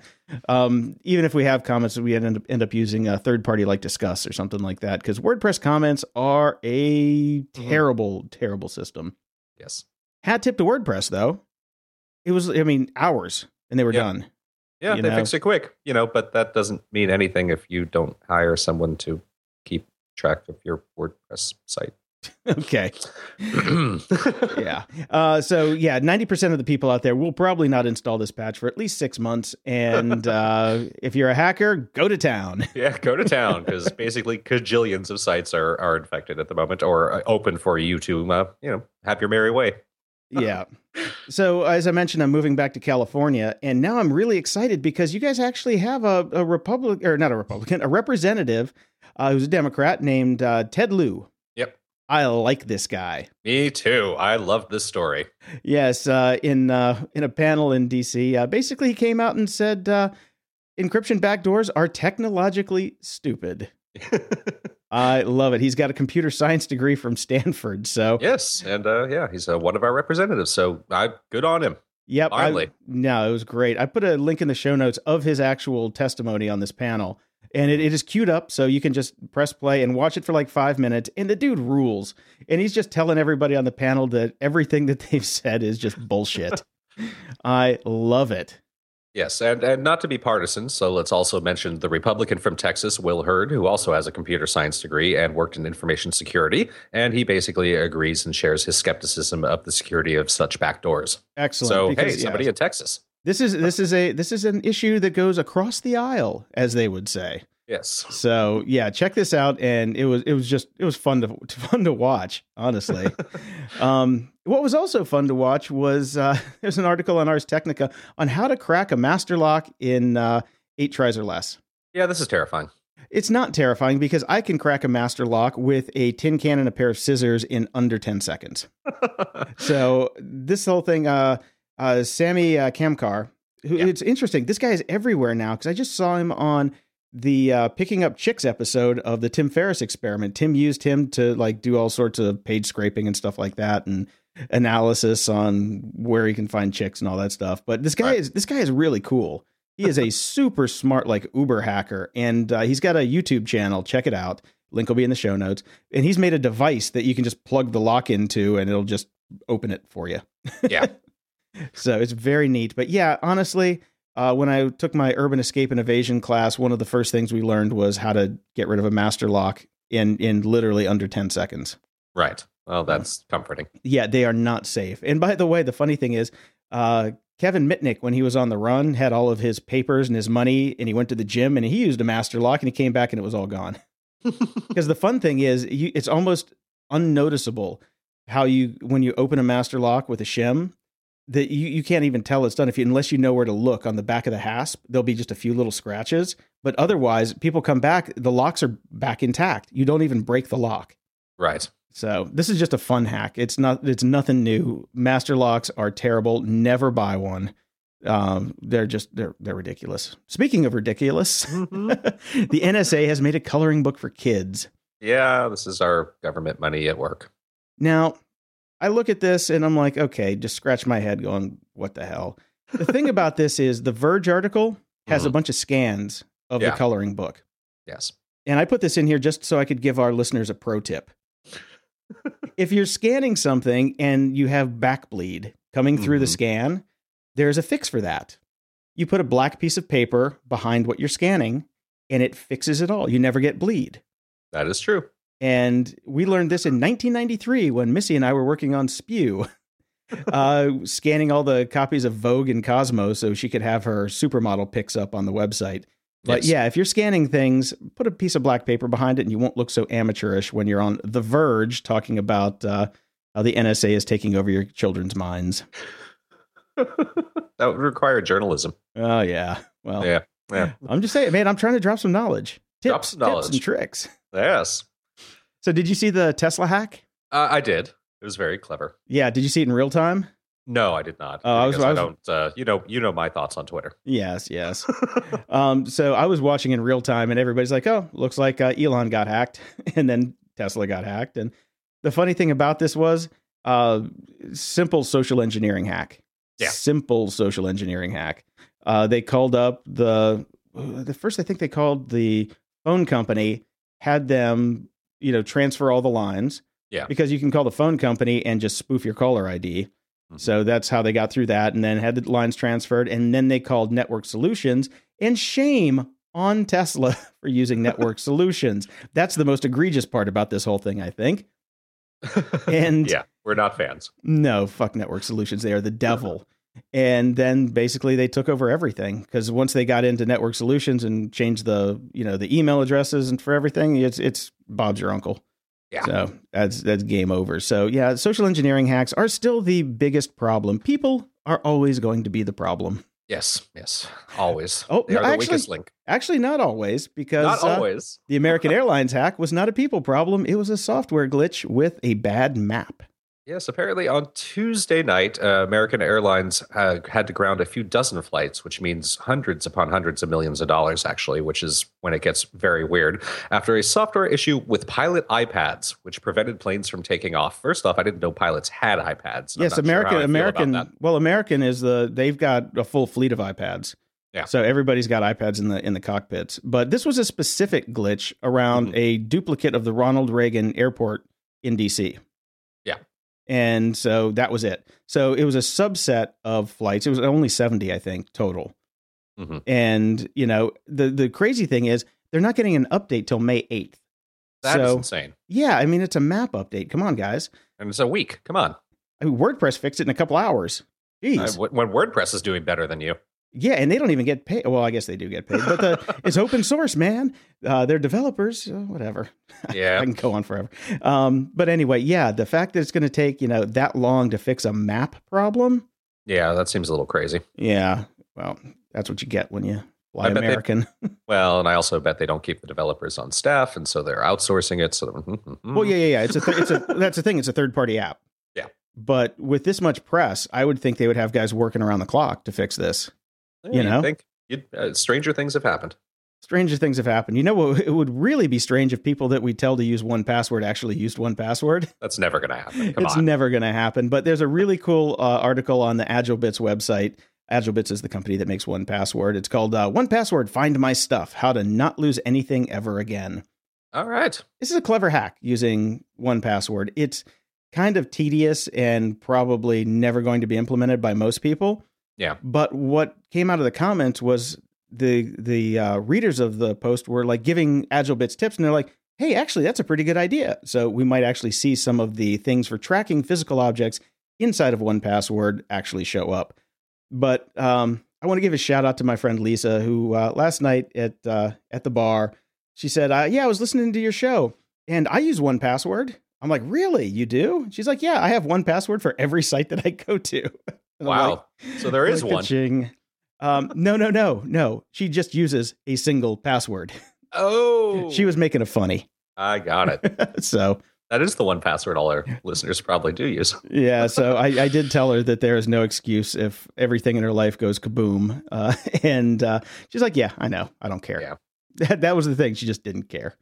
Um, even if we have comments, we end up end up using a third party like Disqus or something like that because WordPress comments are a terrible, terrible system. yes. Hat tip to WordPress though. It was, I mean, hours and they were Yeah. done. Yeah, you they know? fixed it quick, you know, but that doesn't mean anything if you don't hire someone to keep track of your WordPress site. okay. yeah. Uh, so yeah, ninety percent of the people out there will probably not install this patch for at least six months. And uh, if you're a hacker, go to town. Yeah, go to town because basically cajillions of sites are, are infected at the moment or uh, open for you to, uh, you know, have your merry way. yeah. So as I mentioned, I'm moving back to California, and now I'm really excited because you guys actually have a, a Republic or not a Republican, a representative uh, who's a Democrat named uh, Ted Lieu. I like this guy. Me too. I love this story. Yes, uh, in uh, in a panel in DC, uh, basically he came out and said uh, encryption backdoors are technologically stupid. I love it. He's got a computer science degree from Stanford, so yes, and uh, yeah, he's uh, one of our representatives. So I good on him. Yep. I- Finally. no, it was great. I put a link in the show notes of his actual testimony on this panel, and it, it is queued up so you can just press play and watch it for like five minutes. And the dude rules. And he's just telling everybody on the panel that everything that they've said is just bullshit. I love it. Yes, and, and not to be partisan, so let's also mention the Republican from Texas, Will Hurd, who also has a computer science degree and worked in information security. And he basically agrees and shares his skepticism of the security of such backdoors. Excellent. So, hey, because, yeah, somebody in Texas. This is this is a this is an issue that goes across the aisle, as they would say. Yes. So yeah, check this out, and it was it was just it was fun to fun to watch. Honestly, um, what was also fun to watch was uh, there's an article on Ars Technica on how to crack a master lock in uh, eight tries or less. Yeah, this is terrifying. It's not terrifying because I can crack a master lock with a tin can and a pair of scissors in under ten seconds. so this whole thing, uh, uh, Sammy uh, Kamkar, who Yeah. it's interesting. This guy is everywhere now because I just saw him on the uh, picking up chicks episode of the Tim Ferriss experiment. Tim used him to like do all sorts of page scraping and stuff like that, and analysis on where he can find chicks and all that stuff. But this guy Right. is this guy is really cool. He is a super smart like Uber hacker, and uh, he's got a YouTube channel. Check it out. Link will be in the show notes. And he's made a device that you can just plug the lock into, and it'll just open it for you. Yeah. So it's very neat. But yeah, honestly, uh, when I took my urban escape and evasion class, one of the first things we learned was how to get rid of a master lock in in literally under 10 seconds. right. Well, that's comforting. Yeah, they are not safe. And by the way, the funny thing is, uh, Kevin Mitnick, when he was on the run, had all of his papers and his money, and he went to the gym and he used a master lock, and he came back and it was all gone. Because the fun thing is, you, it's almost unnoticeable how you when you open a master lock with a shim that you, you can't even tell it's done if you unless you know where to look on the back of the hasp there'll be just a few little scratches. But otherwise people come back the locks are back intact. You don't even break the lock. Right. so this is just a fun hack. It's not it's nothing new. Master locks are terrible. Never buy one. Um they're just they're they're ridiculous. Speaking of ridiculous the nsa has made a coloring book for kids. Yeah, this is our government money at work. Now, I look at this and I'm like, okay, just scratch my head going, what the hell? The thing about this is the Verge article has a Mhm. bunch of scans of Yeah. the coloring book. Yes. And I put this in here just so I could give our listeners a pro tip. if you're scanning something and you have back bleed coming through the Mhm. scan, there's a fix for that. You put a black piece of paper behind what you're scanning and it fixes it all. You never get bleed. That is true. And we learned this in 1993 when Missy and I were working on Spew, uh, scanning all the copies of Vogue and Cosmo so she could have her supermodel pics up on the website. But Yes. yeah, if you're scanning things, put a piece of black paper behind it and you won't look so amateurish when you're on The Verge talking about uh, how the NSA is taking over your children's minds. that would require journalism. Oh, yeah. Well, Yeah. Yeah. I'm just saying, man, I'm trying to drop some knowledge. Tips, Drop some tips and tricks. Yes. So, did you see the Tesla hack? Uh, I did. It was very clever. Yeah. Did you see it in real time? No, I did not. Oh, I was- I was- don't. Uh, you know, you know my thoughts on Twitter. Yes, yes. um, so I was watching in real time, and everybody's like, "Oh, looks like uh, Elon got hacked," and then Tesla got hacked. And the funny thing about this was, uh, simple social engineering hack. Yeah. Simple social engineering hack. Uh, they called up the the first. I think they called the phone company, had them, you know, transfer all the lines. Yeah. Because you can call the phone company and just spoof your caller ID. Mhm. So that's how they got through that, and then had the lines transferred, and then they called Network Solutions. And shame on Tesla for using Network Solutions. That's the most egregious part about this whole thing, I think. And- yeah, we're not fans. No, fuck Network Solutions. They are the devil. And then basically they took over everything because once they got into Network Solutions and changed the you know the email addresses and for everything, it's it's Bob's your uncle. Yeah. So that's that's game over. So yeah, social engineering hacks are still the biggest problem. People are always going to be the problem. Yes, yes, always. Oh, no, actually- weakest link. Actually, not always because Not uh, always. the American Airlines hack was not a people problem. It was a software glitch with a bad map. Yes, apparently on Tuesday night, uh, American Airlines uh, had to ground a few dozen flights, which means hundreds upon hundreds of millions of dollars, actually, which is when it gets very weird. After a software issue with pilot iPads, which prevented planes from taking off. First off, I didn't know pilots had iPads. yes, not sure American how I feel about American. Well, American is the they've got a full fleet of iPads. Yeah. So everybody's got iPads in the in the cockpits. But this was a specific glitch around Mhm. a duplicate of the Ronald Reagan Airport in DC. And so that was it. So it was a subset of flights. It was only 70, I think, total. Mhm. And, you know, the the crazy thing is they're not getting an update till May 8th. That is so, insane. yeah, I mean, it's a map update. Come on, guys. And it's a week. Come on. I mean, WordPress fixed it in a couple hours. Jeez. Uh, when WordPress is doing better than you. Yeah, and they don't even get paid. Well, I guess they do get paid, but the, it's open source, man. Uh, they're developers, uh, whatever. Yeah. I can go on forever. Um, but anyway, yeah, the fact that it's going to take you know that long to fix a map problem. Yeah, that seems a little crazy. Yeah, well, that's what you get when you fly I bet they- American. Well, and I also bet they don't keep the developers on staff, and so they're outsourcing it. So, Well, yeah, yeah, yeah. It's a, th- it's a that's the thing. It's a third party app. Yeah. But with this much press, I would think they would have guys working around the clock to fix this. Yeah, you know? think uh, stranger things have happened. Stranger things have happened. You know what? It would really be strange if people that we tell to use 1Password actually used 1Password. That's never going to happen. Come it's on. never going to happen. But there's a really cool uh, article on the AgileBits website. AgileBits is the company that makes 1Password. It's called uh, 1Password Find My Stuff How to Not Lose Anything Ever Again. All right. This is a clever hack using 1Password. It's kind of tedious and probably never going to be implemented by most people. Yeah. But what came out of the comments was the the uh, readers of the post were like giving AgileBits tips, and they're like, "Hey, actually, that's a pretty good idea." So we might actually see some of the things for tracking physical objects inside of 1Password actually show up. But um, I want to give a shout out to my friend Lisa, who uh, last night at uh, at the bar, she said, uh, "Yeah, I was listening to your show, and I use one password." I'm like, "Really? You do?" She's like, "Yeah, I have one password for every site that I go to." Wow. like, so there is like, one. ka-ching. Um, no, no, no, no. She just uses a single password. Oh, She was making a funny. I got it. so That is the one password all our listeners probably do use. yeah, so I, I did tell her that there is no excuse if everything in her life goes kaboom. Uh, and uh, she's like, "Yeah, I know. I don't care." Yeah. That, that was the thing. She just didn't care.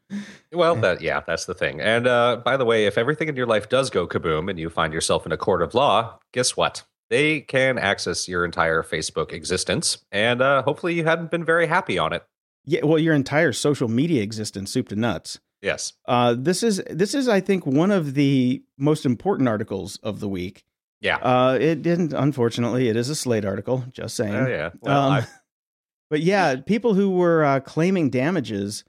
Well, that yeah, that's the thing. And uh, by the way, if everything in your life does go kaboom and you find yourself in a court of law, guess what? They can access your entire Facebook existence, and uh, hopefully you hadn't been very happy on it. Yeah, well, your entire social media existence, soup to nuts. Yes. Uh, this is this is, I think, one of the most important articles of the week. Yeah. Uh, it didn't. Unfortunately, it is a Slate article. Just saying. Oh yeah. Well, Um, but yeah, people who were uh, claiming damages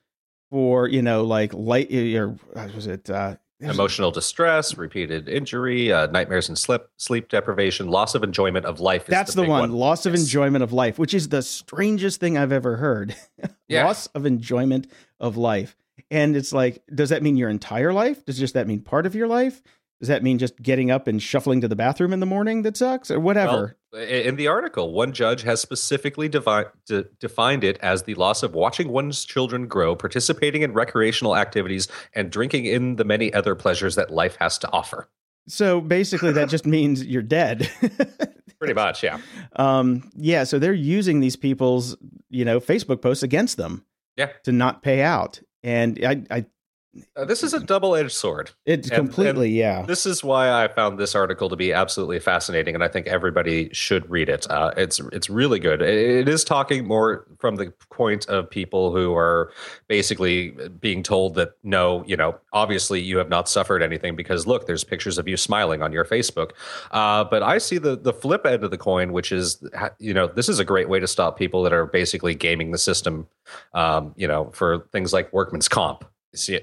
for you know like light or uh, was it uh, emotional distress, repeated injury, uh, nightmares and sleep sleep deprivation, loss of enjoyment of life. Is That's the, big one. Loss of enjoyment of life, which is the strangest thing I've ever heard. Yeah. Loss of enjoyment of life. And it's like, does that mean your entire life? Does just that mean part of your life? Does that mean just getting up and shuffling to the bathroom in the morning that sucks or whatever? Well, in the article, one judge has specifically devi- de- defined it as the loss of watching one's children grow, participating in recreational activities, and drinking in the many other pleasures that life has to offer. so basically, that just means you're dead. Pretty much, yeah. um, yeah. So they're using these people's, you know, Facebook posts against them. Yeah. To not pay out. And I, I, Uh, this is a double edged sword. it's And- completely, yeah. This is why I found this article to be absolutely fascinating, and I think everybody should read it. Uh, it's it's really good. It, it is talking more from the point of people who are basically being told that no, you know, obviously you have not suffered anything because look, there's pictures of you smiling on your Facebook. Uh, but I see the the flip end of the coin, which is you know this is a great way to stop people that are basically gaming the system. Um, you know, for things like workman's comp.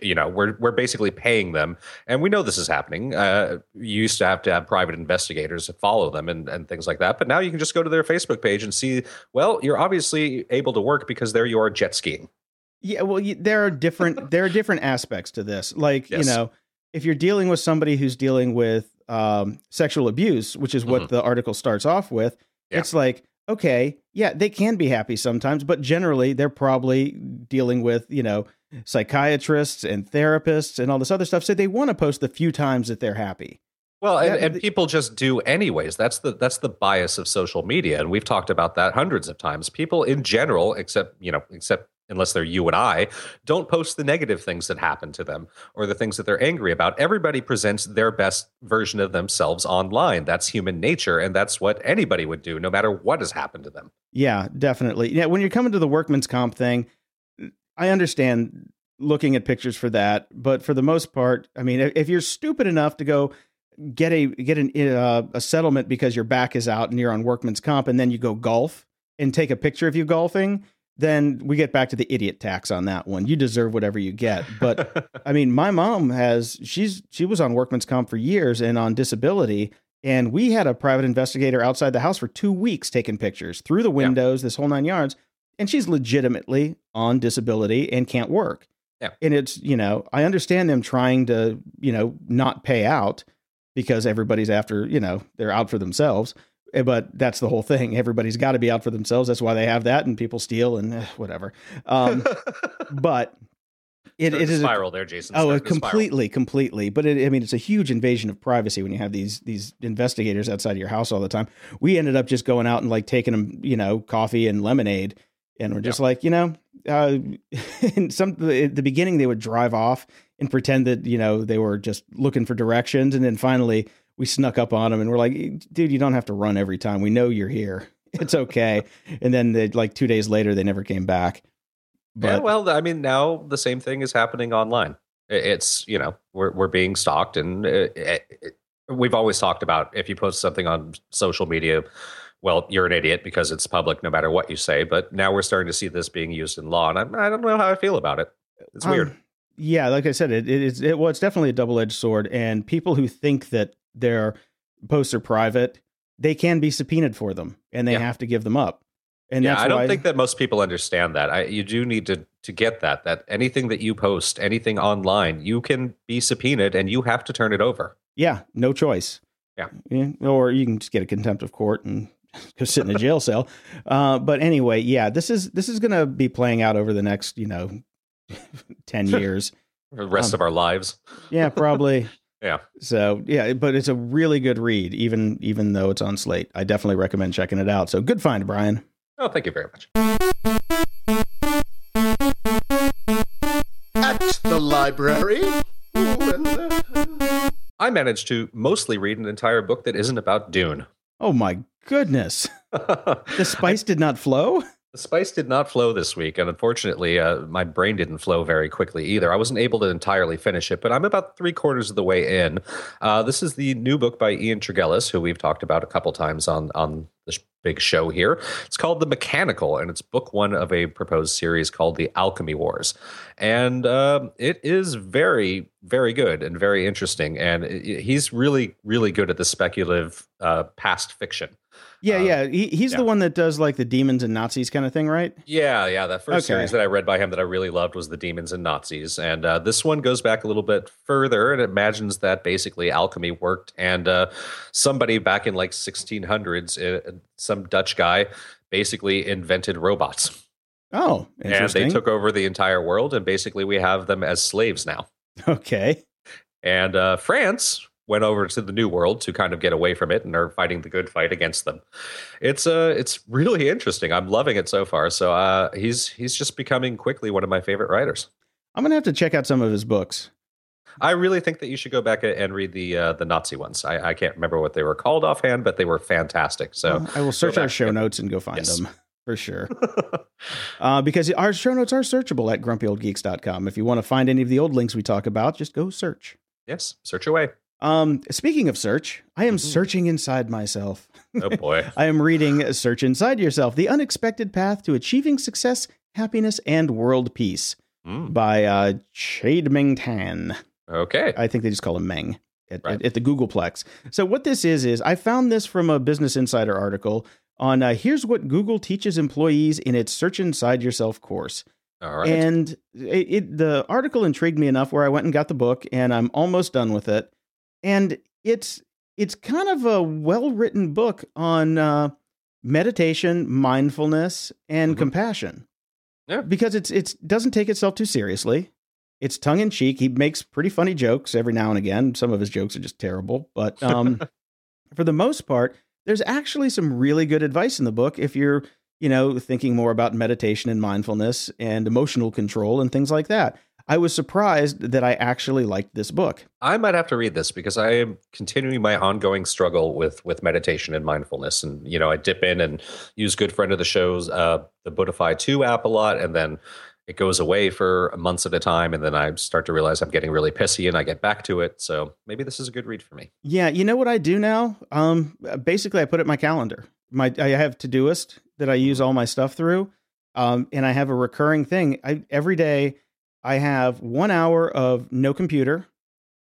You know, we're we're basically paying them, and we know this is happening. Uh, you used to have to have private investigators to follow them and, and things like that, but now you can just go to their Facebook page and see. Well, you're obviously able to work because there you are jet skiing. Yeah, well, you, there are different there are different aspects to this. Like Yes. you know, if you're dealing with somebody who's dealing with um, sexual abuse, which is what Mhm. the article starts off with, Yeah. it's like okay, yeah, they can be happy sometimes, but generally they're probably dealing with you know psychiatrists and therapists and all this other stuff. So they want to post the few times that they're happy. Well, and, and people just do anyways. That's the that's the bias of social media, and we've talked about that hundreds of times. People in general, except you know, except unless they're you and I, don't post the negative things that happen to them or the things that they're angry about. Everybody presents their best version of themselves online. That's human nature, and that's what anybody would do, no matter what has happened to them. Yeah, definitely. Yeah, when you're coming to the workman's comp thing, I understand looking at pictures for that, but for the most part, I mean, if you're stupid enough to go get a get an uh, a settlement because your back is out and you're on workman's comp, and then you go golf and take a picture of you golfing, then we get back to the idiot tax on that one. You deserve whatever you get. But I mean, my mom has she's she was on workman's comp for years and on disability, And we had a private investigator outside the house for two weeks taking pictures through the windows, this whole nine yards. And she's legitimately on disability and can't work. Yeah. And it's, you know, I understand them trying to, you know, not pay out because everybody's after, you know, they're out for themselves. Eh, But that's the whole thing. Everybody's got to be out for themselves. That's why they have that, and people steal and eh, whatever. Um, but it, it a- spiral there, Jason. Oh, spiral. completely, completely. But it, I mean, it's a huge invasion of privacy when you have these these investigators outside of your house all the time. We ended up just going out and like taking them, you know, coffee and lemonade, and we're just like, you know, uh, in some at the beginning they would drive off and pretend that you know they were just looking for directions, and then finally we snuck up on them and we're like, dude, you don't have to run every time. We know you're here. It's okay. and then they, like two days later, they never came back. yeah, well, I mean, now the same thing is happening online. It's you know we're we're being stalked, and uh, it, it, we've always talked about if you post something on social media, well, you're an idiot because it's public, no matter what you say. But now we're starting to see this being used in law, and I, I don't know how I feel about it. It's weird. Um, yeah, like I said, it, it is. It, well, it's definitely a double edged sword, and people who think that their posts are private, they can be subpoenaed for them, and they Yeah. have to give them up. And yeah, that's I don't why, think that most people understand that. I, you do need to to get that that anything that you post, anything online, you can be subpoenaed and you have to turn it over. Yeah, no choice. Yeah. or you can just get a contempt of court and go sit in a jail cell. Uh, but anyway, yeah, this is this is going to be playing out over the next, you know, ten years. For the rest Um, of our lives. Yeah, probably. Yeah. So yeah, but it's a really good read, even even though it's on Slate. I definitely recommend checking it out. So good find, Brian. Oh, thank you very much. At the library. Ooh, and, I managed to mostly read an entire book that isn't about Dune. Oh my goodness, the spice did not flow. The spice did not flow this week, and unfortunately, uh, my brain didn't flow very quickly either. I wasn't able to entirely finish it, but I'm about three quarters of the way in. Uh, this is the new book by Ian Tregillis, who we've talked about a couple times on on this big show here. It's called The Mechanical, and it's book one of a proposed series called The Alchemy Wars, and um it is very, very good and very interesting. And it- he's really, really good at the speculative uh, past fiction. Yeah, Uh, yeah. He, he's yeah. the one that does like the demons and Nazis kind of thing, right? Yeah, yeah. That first Okay. series that I read by him that I really loved was The Demons and Nazis. And uh, this one goes back a little bit further and imagines that basically alchemy worked. And uh, somebody back in like 1600s, uh, some Dutch guy, basically invented robots. Oh, And they took over the entire world. And basically we have them as slaves now. okay. And uh, France went over to the New World to kind of get away from it and are fighting the good fight against them. It's uh, it's really interesting. I'm loving it so far. So uh, he's he's just becoming quickly one of my favorite writers. I'm gonna have to check out some of his books. I really think that you should go back and read the uh, the Nazi ones. I, I can't remember what they were called offhand, but they were fantastic. So Well, I will search our show yeah. notes and go find Yes. them for sure. uh, because our show notes are searchable at grumpyoldgeeks.com. If you want to find any of the old links we talk about, just go search. yes, search away. Um, speaking of search, I am Mhm. searching inside myself. Oh boy. I am reading Search Inside Yourself The Unexpected Path to Achieving Success, Happiness, and World Peace Mm, by uh, Chade Meng Tan. okay. I think they just call him Meng at, Right. at, at the Googleplex. So what this is is I found this from a Business Insider article on uh, here's what Google teaches employees in its Search Inside Yourself course. All right. And it, it the article intrigued me enough where I went and got the book and I'm almost done with it. And it's it's kind of a well written book on uh, meditation, mindfulness, and Mhm. compassion. Yeah. Because it's it's doesn't take itself too seriously. It's tongue in cheek. He makes pretty funny jokes every now and again. Some of his jokes are just terrible, but um, for the most part, there's actually some really good advice in the book if you're you know thinking more about meditation and mindfulness and emotional control and things like that. I was surprised that I actually liked this book. I might have to read this because I am continuing my ongoing struggle with with meditation and mindfulness. And you know, I dip in and use good friend of the show's uh, the Buddhify Two app a lot, and then it goes away for months at a time, and then I start to realize I'm getting really pissy, and I get back to it. So maybe this is a good read for me. Yeah, you know what I do now? Um, basically, I put it in my calendar. My I have Todoist that I use all my stuff through, um, and I have a recurring thing. I every day I have one hour of no computer,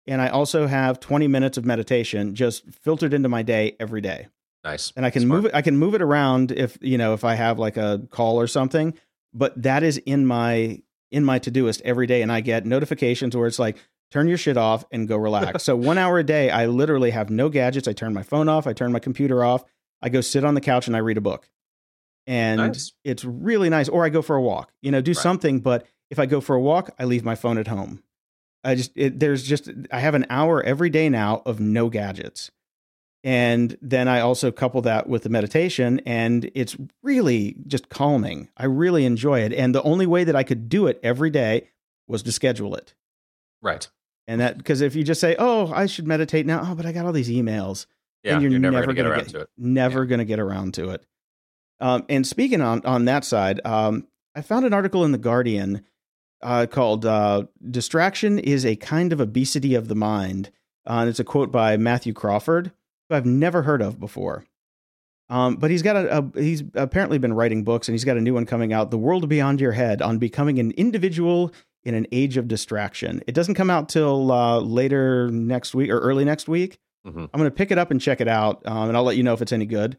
and I also have 20 minutes of meditation just filtered into my day every day. Nice. And I can Smart. move it I can move it around if, you know, if I have like a call or something, but that is in my in my Todoist every day and I get notifications where it's like turn your shit off and go relax. so 1 hour a day I literally have no gadgets. I turn my phone off, I turn my computer off. I go sit on the couch and I read a book. And Nice. it's really nice or I go for a walk. You know, do Right. something, but if I go for a walk, I leave my phone at home. I just it, there's just I have an hour every day now of no gadgets. And then I also couple that with the meditation and it's really just calming. I really enjoy it and the only way that I could do it every day was to schedule it. Right. And that because if you just say, "Oh, I should meditate now," oh, but I got all these emails. Yeah. and You're, you're, never, never going to get around get- to it. Never going to get around to it. Um, and speaking on on that side, um, I found an article in the Guardian uh, called uh, "Distraction is a kind of obesity of the mind." Uh, and it's a quote by Matthew Crawford, who I've never heard of before. Um, but he's got a, a he's apparently been writing books, and he's got a new one coming out, "The World Beyond Your Head," on becoming an individual in an age of distraction. It doesn't come out till uh, later next week or early next week. Mhm. I'm going to pick it up and check it out, um, and I'll let you know if it's any good.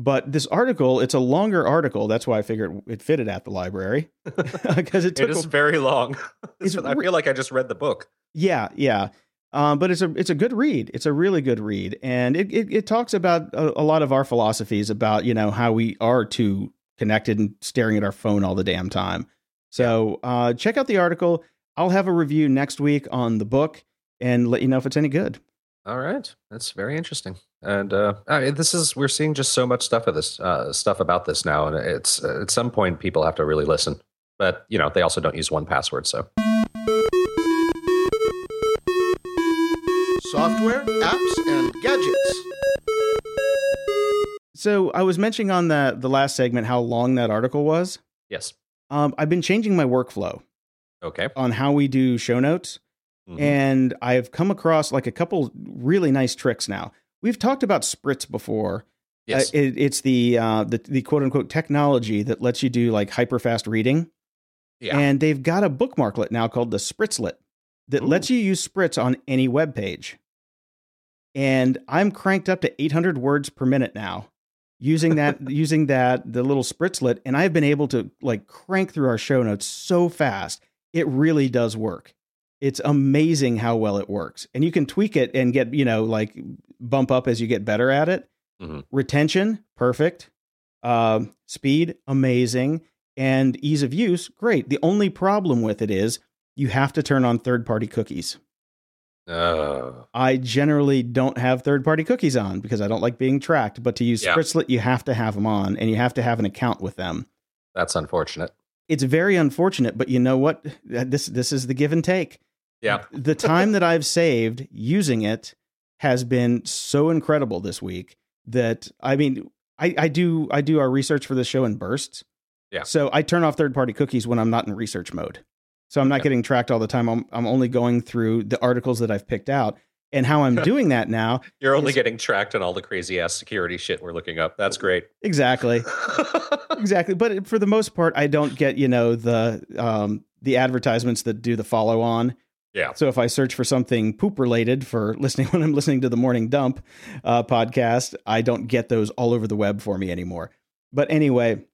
But this article, it's a longer article. That's why I figured it fitted at the library because it took. It is very long. It's I feel like I just read the book. yeah, yeah. Um, but it's a it's a good read. It's a really good read, and it it, it talks about a, a lot of our philosophies about you know how we are too connected and staring at our phone all the damn time. So uh, check out the article. I'll have a review next week on the book and let you know if it's any good. All right, that's very interesting. And uh, I mean, this is we're seeing just so much stuff of this uh, stuff about this now, and it's uh, at some point people have to really listen. But you know, they also don't use 1Password, so Software, apps, and gadgets. So I was mentioning on the the last segment how long that article was. yes, Um, I've been changing my workflow okay. on how we do show notes, Mhm. and I've come across like a couple really nice tricks now. We've talked about Spritz before. yes, Uh, it, it's the, uh, the the quote unquote technology that lets you do like hyper fast reading, yeah, and they've got a bookmarklet now called the Spritzlet that Ooh. lets you use Spritz on any web page. And I'm cranked up to 800 words per minute now using that using that the little Spritzlet, and I've been able to like crank through our show notes so fast. It really does work. It's amazing how well it works, and you can tweak it and get you know like bump up as you get better at it. Mhm. Retention, perfect. Um, speed, amazing, and ease of use, great. The only problem with it is you have to turn on third party cookies. Oh, I generally don't have third party cookies on because I don't like being tracked. But to use Yeah. Spritzlet, you have to have them on and you have to have an account with them. that's unfortunate. It's very unfortunate, but you know what? This this is the give and take. Yeah, The time that I've saved using it has been so incredible this week that I mean, I, I do I do our research for the show in bursts. Yeah. So I turn off third party cookies when I'm not in research mode. So I'm not Yeah. getting tracked all the time. I'm I'm only going through the articles that I've picked out. And how I'm doing that now, you're only It's- getting tracked on all the crazy ass security shit we're looking up. That's great. exactly. exactly but for the most part i don't get you know the um the advertisements that do the follow on Yeah. so if i search for something poop related for listening when i'm listening to the morning dump uh podcast i don't get those all over the web for me anymore but anyway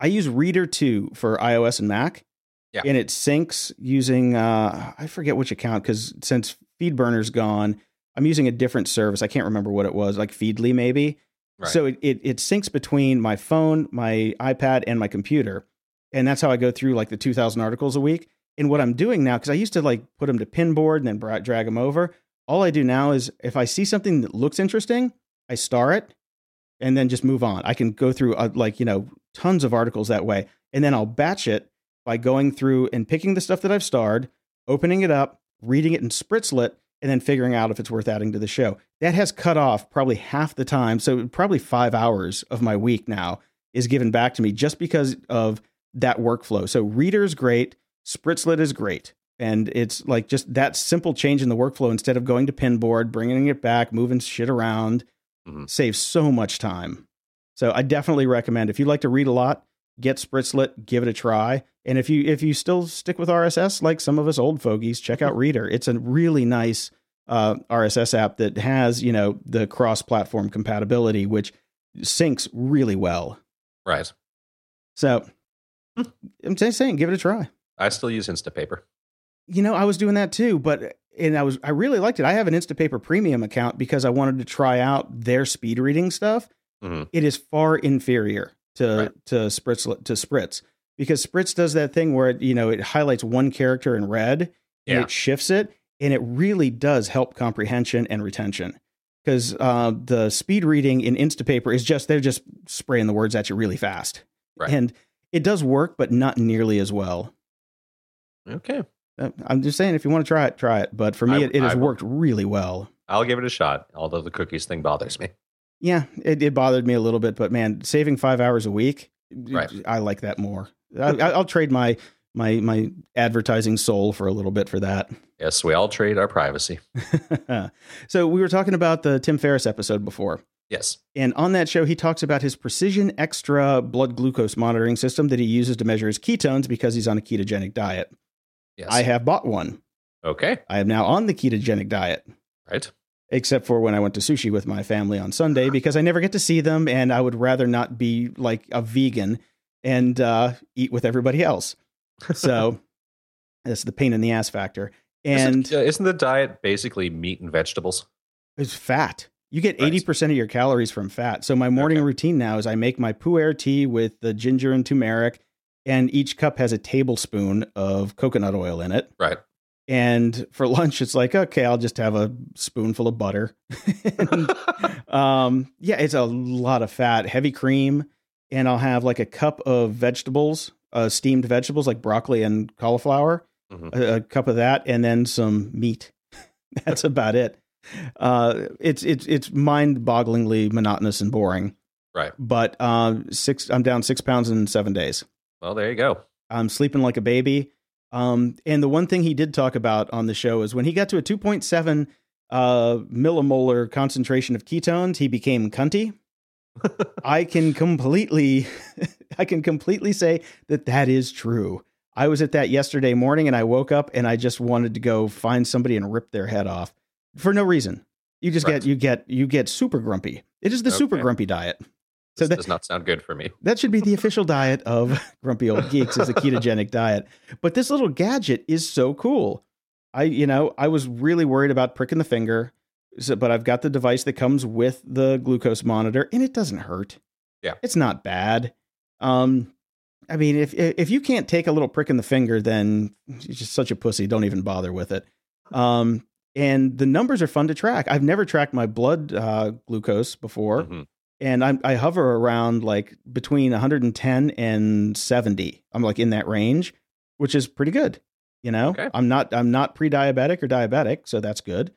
i use Reeder 2 for ios and mac Yeah. and it syncs using uh i forget which account because since feedburner's gone i'm using a different service i can't remember what it was like feedly maybe Right. so it, it it syncs between my phone, my iPad, and my computer, and that's how I go through like the two thousand articles a week. And what I'm doing now, because I used to like put them to pinboard and then drag them over. All I do now is if I see something that looks interesting, I star it, and then just move on. I can go through uh, like you know tons of articles that way, and then I'll batch it by going through and picking the stuff that I've starred, opening it up, reading it in Spritzlet, and then figuring out if it's worth adding to the show. That has cut off probably half the time. So probably five hours of my week now is given back to me just because of that workflow. So Reeder is great, Spritzlet is great. And it's like just that simple change in the workflow instead of going to pinboard, bringing it back, moving shit around, Mhm. saves so much time. So I definitely recommend if you like to read a lot, get Spritzlet, give it a try. And if you if you still stick with RSS, like some of us old fogies, check out Reeder. It's a really nice uh, RSS app that has you know the cross platform compatibility, which syncs really well. Right. So I'm just saying, give it a try. I still use Instapaper. You know, I was doing that too, but and I was I really liked it. I have an Instapaper premium account because I wanted to try out their speed reading stuff. Mhm. It is far inferior to Right. to Spritz to Spritz because Spritz does that thing where it, you know it highlights one character in red and Yeah. it shifts it, and it really does help comprehension and retention. Because uh, the speed reading in Instapaper is just they're just spraying the words at you really fast, Right. and it does work, but not nearly as well. Okay. Uh, I'm just saying, if you want to try it, try it. But for me, I- it, it has I will. worked really well. I'll give it a shot, although the cookies thing bothers me. Yeah, it, it bothered me a little bit, but man, saving five hours a week, Right. I like that more. I, I- I'll trade my my my advertising soul for a little bit for that. Yes, we all trade our privacy. so we were talking about the Tim Ferriss episode before. Yes. And on that show, he talks about his Precision Xtra blood glucose monitoring system that he uses to measure his ketones because he's on a ketogenic diet. Yes. I have bought one. okay. I am now on the ketogenic diet. Right. except for when I went to sushi with my family on Sunday because I never get to see them and I would rather not be like a vegan and uh, eat with everybody else. So that's the pain in the ass factor. And isn't, uh, isn't the diet basically meat and vegetables? it's fat. You get Right. 80% of your calories from fat. So my morning Okay. routine now is I make my pu'er tea with the ginger and turmeric and each cup has a tablespoon of coconut oil in it. Right. And for lunch, it's like, okay, I'll just have a spoonful of butter. And, um, yeah, it's a lot of fat, heavy cream, and I'll have like a cup of vegetables, uh, steamed vegetables like broccoli and cauliflower, Mhm. a, a cup of that, and then some meat. That's about it. Uh, it's it's it's mind-bogglingly monotonous and boring. Right. But um, six, I'm down six pounds in seven days. Well, there you go. I'm sleeping like a baby. Um, and the one thing he did talk about on the show is when he got to a 2.7 uh, millimolar concentration of ketones, he became cunty. I can completely, I can completely say that that is true. I was at that yesterday morning and I woke up and I just wanted to go find somebody and rip their head off for no reason. You just Right. get, you get, you get super grumpy. It is the super grumpy diet. So This that, does not sound good for me. that should be the official diet of grumpy old geeks is a ketogenic diet. But this little gadget is so cool. I, you know, I was really worried about pricking the finger, so, but I've got the device that comes with the glucose monitor, and it doesn't hurt. Yeah. it's not bad. Um, I mean, if if you can't take a little prick in the finger, then you're just such a pussy. Don't even bother with it. Um, and the numbers are fun to track. I've never tracked my blood uh, glucose before Mhm. And I'm, I hover around like between 110 and 70. I'm like in that range, which is pretty good. You know, Okay. I'm not I'm not pre-diabetic or diabetic, so that's good.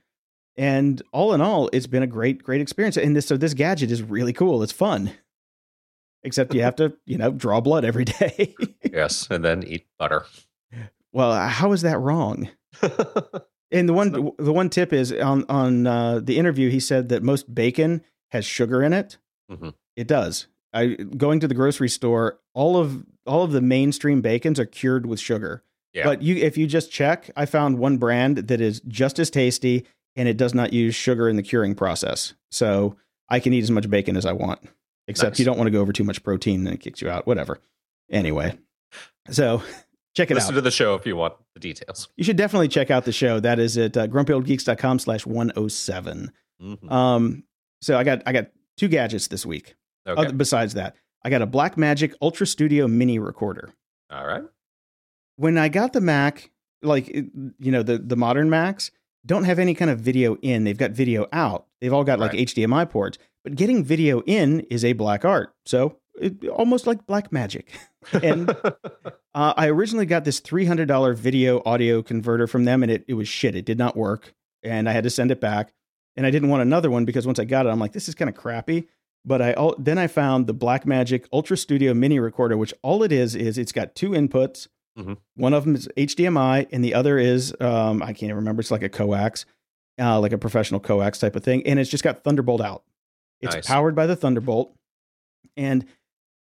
And all in all, it's been a great great experience. And this so this gadget is really cool. It's fun, except you have to you know draw blood every day. Yes, and then eat butter. well, how is that wrong? And the one the one tip is on on uh, the interview he said that most bacon has sugar in it. Mhm. It does. I going to the grocery store, all of all of the mainstream bacons are cured with sugar. Yeah. But you if you just check, I found one brand that is just as tasty and it does not use sugar in the curing process. So I can eat as much bacon as I want. Except Nice. you don't want to go over too much protein and it kicks you out. Whatever. Anyway. So check it out. Listen to the show if you want the details. You should definitely check out the show. That is at uh, grumpyoldgeeks.com slash 107. Mhm. Um, so I got, I got two gadgets this week. Okay. Besides that, I got a Blackmagic Ultra Studio mini recorder. All right. When I got the Mac, like, you know, the, the modern Macs don't have any kind of video in. They've got video out. They've all got like HDMI ports, but getting video in is a black art. So it, almost like black magic. And Uh, I originally got this $300 video audio converter from them and it, it was shit. It did not work. And I had to send it back. And I didn't want another one because once I got it, I'm like, this is kind of crappy. But I then I found the Blackmagic Ultra Studio Mini Recorder, which all it is is it's got two inputs. Mhm. One of them is HDMI, and the other is um, I can't remember. It's like a coax, uh, like a professional coax type of thing, and it's just got Thunderbolt out. It's Nice. powered by the Thunderbolt, and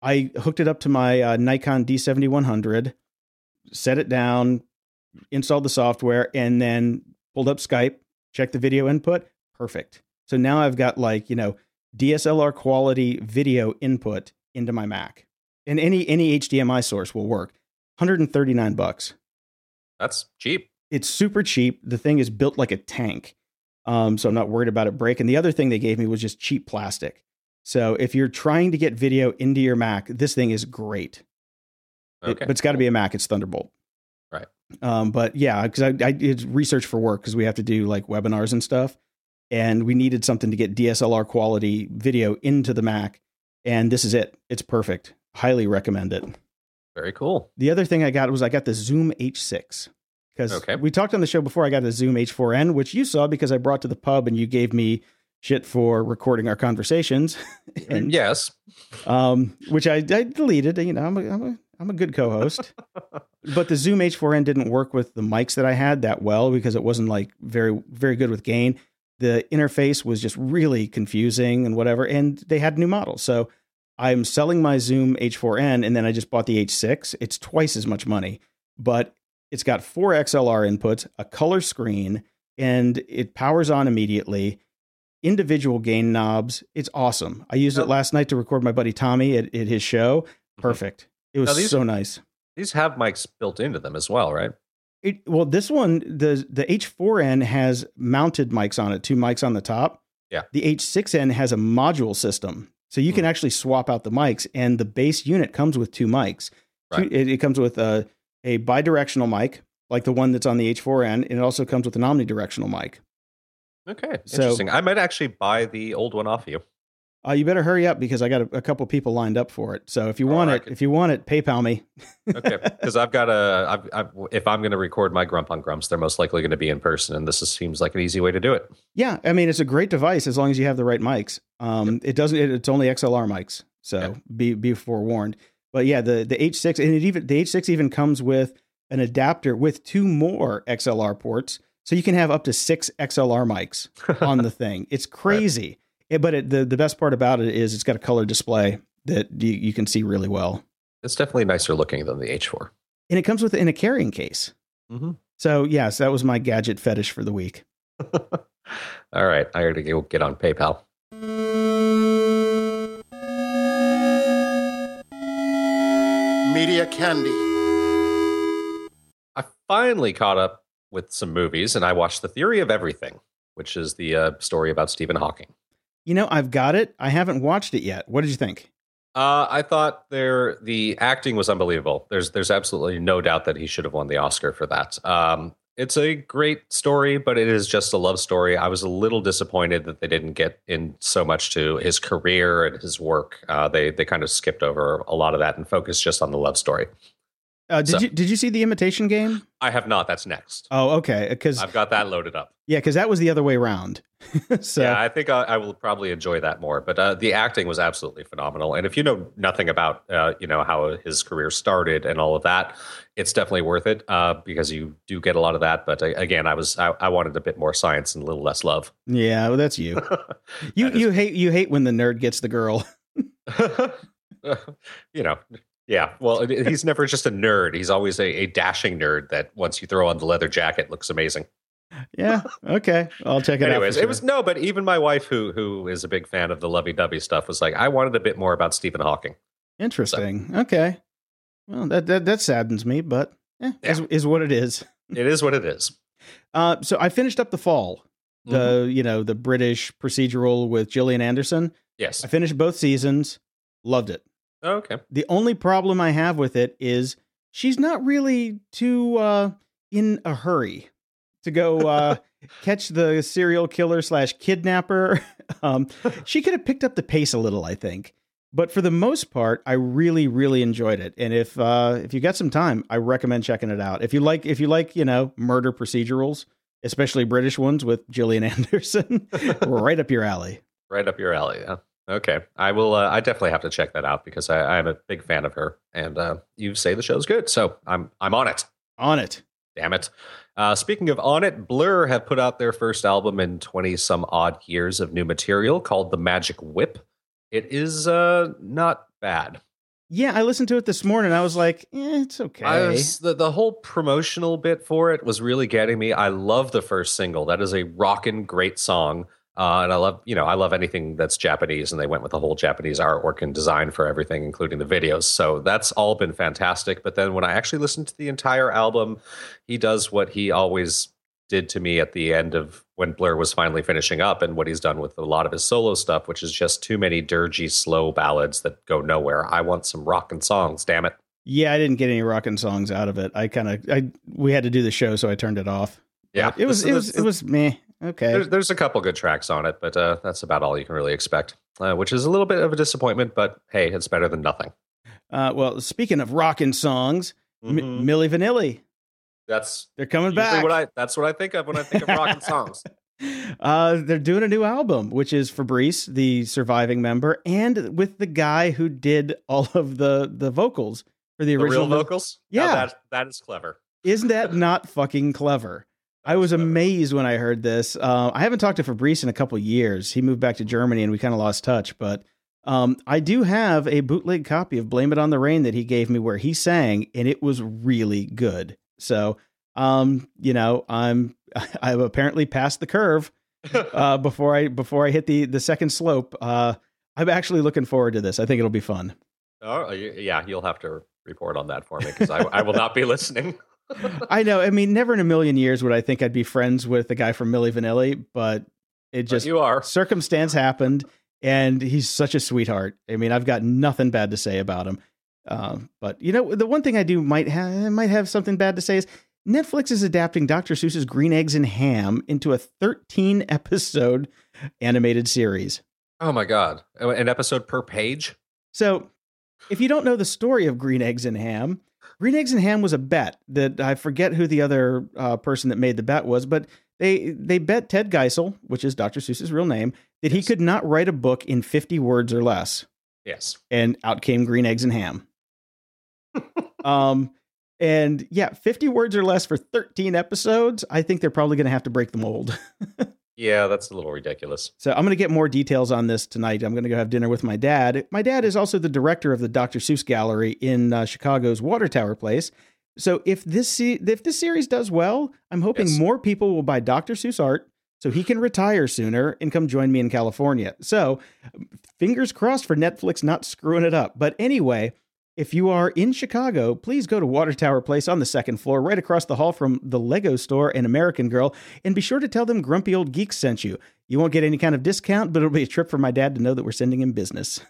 I hooked it up to my uh, Nikon D7100, set it down, installed the software, and then pulled up Skype, checked the video input. Perfect. So now I've got like, you know, DSLR quality video input into my Mac. And any any HDMI source will work. 139 bucks. That's cheap. It's super cheap. The thing is built like a tank. Um, so I'm not worried about it breaking. The other thing they gave me was just cheap plastic. So if you're trying to get video into your Mac, this thing is great. Okay. It, but it's got to be a Mac. It's Thunderbolt. Right. Um, but yeah, because I, I did research for work because we have to do like webinars and stuff, and we needed something to get DSLR quality video into the Mac, and this is it. It's perfect. Highly recommend it. Very cool. The other thing I got was I got the Zoom H6 because Okay. we talked on the show before. I got the Zoom H4n, which you saw because I brought to the pub and you gave me shit for recording our conversations, and yes. um, which I, I deleted. You know, I'm a, I'm a, I'm a good co-host. but the Zoom H4n didn't work with the mics that I had that well because it wasn't like very very good with gain. The interface was just really confusing and whatever. And they had new models, so I'm selling my Zoom H4n and then I just bought the H6. It's twice as much money, but it's got four XLR inputs, a color screen, and it powers on immediately. Individual gain knobs. It's awesome. I used it last night to record my buddy Tommy at, at his show. Mm-hmm. Perfect. It was these- so nice. These have mics built into them as well, right? It, well, this one, the the H4n has mounted mics on it, two mics on the top. Yeah. The H6n has a module system, so you can hmm. actually swap out the mics, and the base unit comes with two mics. Two- Right. it, it comes with a a bidirectional mic, like the one that's on the H4n, and it also comes with an omnidirectional mic. Okay. So- Interesting. I might actually buy the old one off you. Uh, you better hurry up because I got a, a couple people lined up for it. So if you Oh, want it, could- if you want it, PayPal me. Okay. Because I've got a, I've, I've, if I'm going to record my Grump on Grumps, they're most likely going to be in person. And this is, seems like an easy way to do it. Yeah, I mean it's a great device as long as you have the right mics. Um, it doesn't. It, it's only XLR mics, so Yep. be be forewarned. But yeah, the the H6 and it even the H6 even comes with an adapter with two more XLR ports, so you can have up to six XLR mics on the thing. It's crazy. It- but it, the the best part about it is it's got a color display that you, you can see really well, It's definitely nicer looking than the H4. and it comes with in a carrying case. Mm-hmm. So yes, that was my gadget fetish for the week. All right. I got to go get on PayPal. Media Candy. I finally caught up with some movies and I watched The Theory of Everything, which is the uh, story about Stephen Hawking. You know, I've got it. I haven't watched it yet. What did you think? Uh, I thought there the acting was unbelievable. There's there's absolutely no doubt that he should have won the Oscar for that. Um, it's a great story, but it is just a love story. I was a little disappointed that they didn't get in so much to his career and his work. Uh, they they kind of skipped over a lot of that and focused just on the love story. Uh, did So- you did you see the Imitation Game? I have not. That's next. Oh, okay. Because I've got that loaded up. yeah, because that was the other way around. so yeah, I think I, I will probably enjoy that more. But uh, the acting was absolutely phenomenal. And if you know nothing about, uh, you know, how his career started and all of that, it's definitely worth it uh, because you do get a lot of that. But uh, again, I was I, I wanted a bit more science and a little less love. yeah, well, that's you. You That is- you hate you hate when the nerd gets the girl. you know. Yeah, well, he's never just a nerd. He's always a, a dashing nerd that once you throw on the leather jacket looks amazing. yeah. Okay. I'll check it Anyways, out. for it was no, but even my wife, who who is a big fan of the lovey-dovey stuff, was like, I wanted a bit more about Stephen Hawking. interesting. Okay. Well, that that that saddens me, but eh, is, is what it is. It is what it is. Uh, so I finished up the fall. The Mm-hmm. you know the British procedural with Gillian Anderson. Yes. I finished both seasons. Loved it. Oh, okay. The only problem I have with it is she's not really too uh, in a hurry to go uh, catch the serial killer slash kidnapper. um, she could have picked up the pace a little, I think. But for the most part, I really, really enjoyed it. And if uh, if you got some time, I recommend checking it out. If you like, if you like, you know, murder procedurals, especially British ones with Gillian Anderson, right up your alley. Right up your alley. Yeah. Okay. I will. Uh, I definitely have to check that out because I, I'm a big fan of her, and uh, you say the show's good, so I'm I'm on it. On it. Damn it. Uh, speaking of on it, Blur have put out their first album in 20 some odd years of new material called The Magic Whip. It is uh, not bad. Yeah, I listened to it this morning. I was like, eh, it's okay. I was, the, the whole promotional bit for it was really getting me. I love the first single. That is a rockin' great song. Uh, and I love, you know, I love anything that's Japanese, and they went with the whole Japanese artwork and design for everything, including the videos. So that's all been fantastic. But then when I actually listened to the entire album, he does what he always did to me at the end of when Blur was finally finishing up and what he's done with a lot of his solo stuff, which is just too many dirgy, slow ballads that go nowhere. I want some rockin' songs, damn it. Yeah, I didn't get any rockin' songs out of it. I kind of, I we had to do the show, so I turned it off. Yeah, But it was, this- it was, it was meh. Okay. There's, there's a couple good tracks on it, but uh, that's about all you can really expect, uh, which is a little bit of a disappointment. But hey, it's better than nothing. Uh, well, speaking of rockin' songs, M- Mhm. Milli Vanilli, That's they're coming back. what I that's what I think of when I think of rockin' songs. Uh, they're doing a new album, which is Fabrice, the surviving member, and with the guy who did all of the the vocals for the The original vocals, Yeah. that that is clever. Isn't that not fucking clever? I was amazed when I heard this. Uh, I haven't talked to Fabrice in a couple years. He moved back to Germany, and we kind of lost touch. But um, I do have a bootleg copy of "Blame It on the Rain" that he gave me, where he sang, and it was really good. So, um, you know, I'm I've apparently passed the curve uh, before I before I hit the the second slope. Uh, I'm actually looking forward to this. I think it'll be fun. Oh yeah, you'll have to report on that for me because I, I will not be listening. I know. I mean, never in a million years would I think I'd be friends with the guy from Milli Vanilli, but it But just you are. circumstance happened, and he's such a sweetheart. I mean, I've got nothing bad to say about him. Um, but you know, the one thing I do might have might have something bad to say is Netflix is adapting Dr. Seuss's Green Eggs and Ham into a 13 episode animated series. Oh my god, an episode per page. So, if you don't know the story of Green Eggs and Ham, Green Eggs and Ham was a bet that I forget who the other uh, person that made the bet was, but they they bet Ted Geisel, which is Dr. Seuss's real name, that he could not write a book in 50 words or less, Yes. and out came Green Eggs and Ham. um, and yeah, 50 words or less for 13 episodes. I think they're probably going to have to break the mold. Yeah, that's a little ridiculous. So I'm going to get more details on this tonight. I'm going to go have dinner with my dad. My dad is also the director of the Dr. Seuss Gallery in uh, Chicago's Water Tower Place. So if this se- if this series does well, I'm hoping Yes. more people will buy Dr. Seuss art so he can retire sooner and come join me in California. So fingers crossed for Netflix not screwing it up. But anyway, if you are in Chicago, please go to Water Tower Place on the second floor, right across the hall from the Lego store and American Girl, and be sure to tell them Grumpy Old Geeks sent you. You won't get any kind of discount, but it'll be a trip for my dad to know that we're sending him business.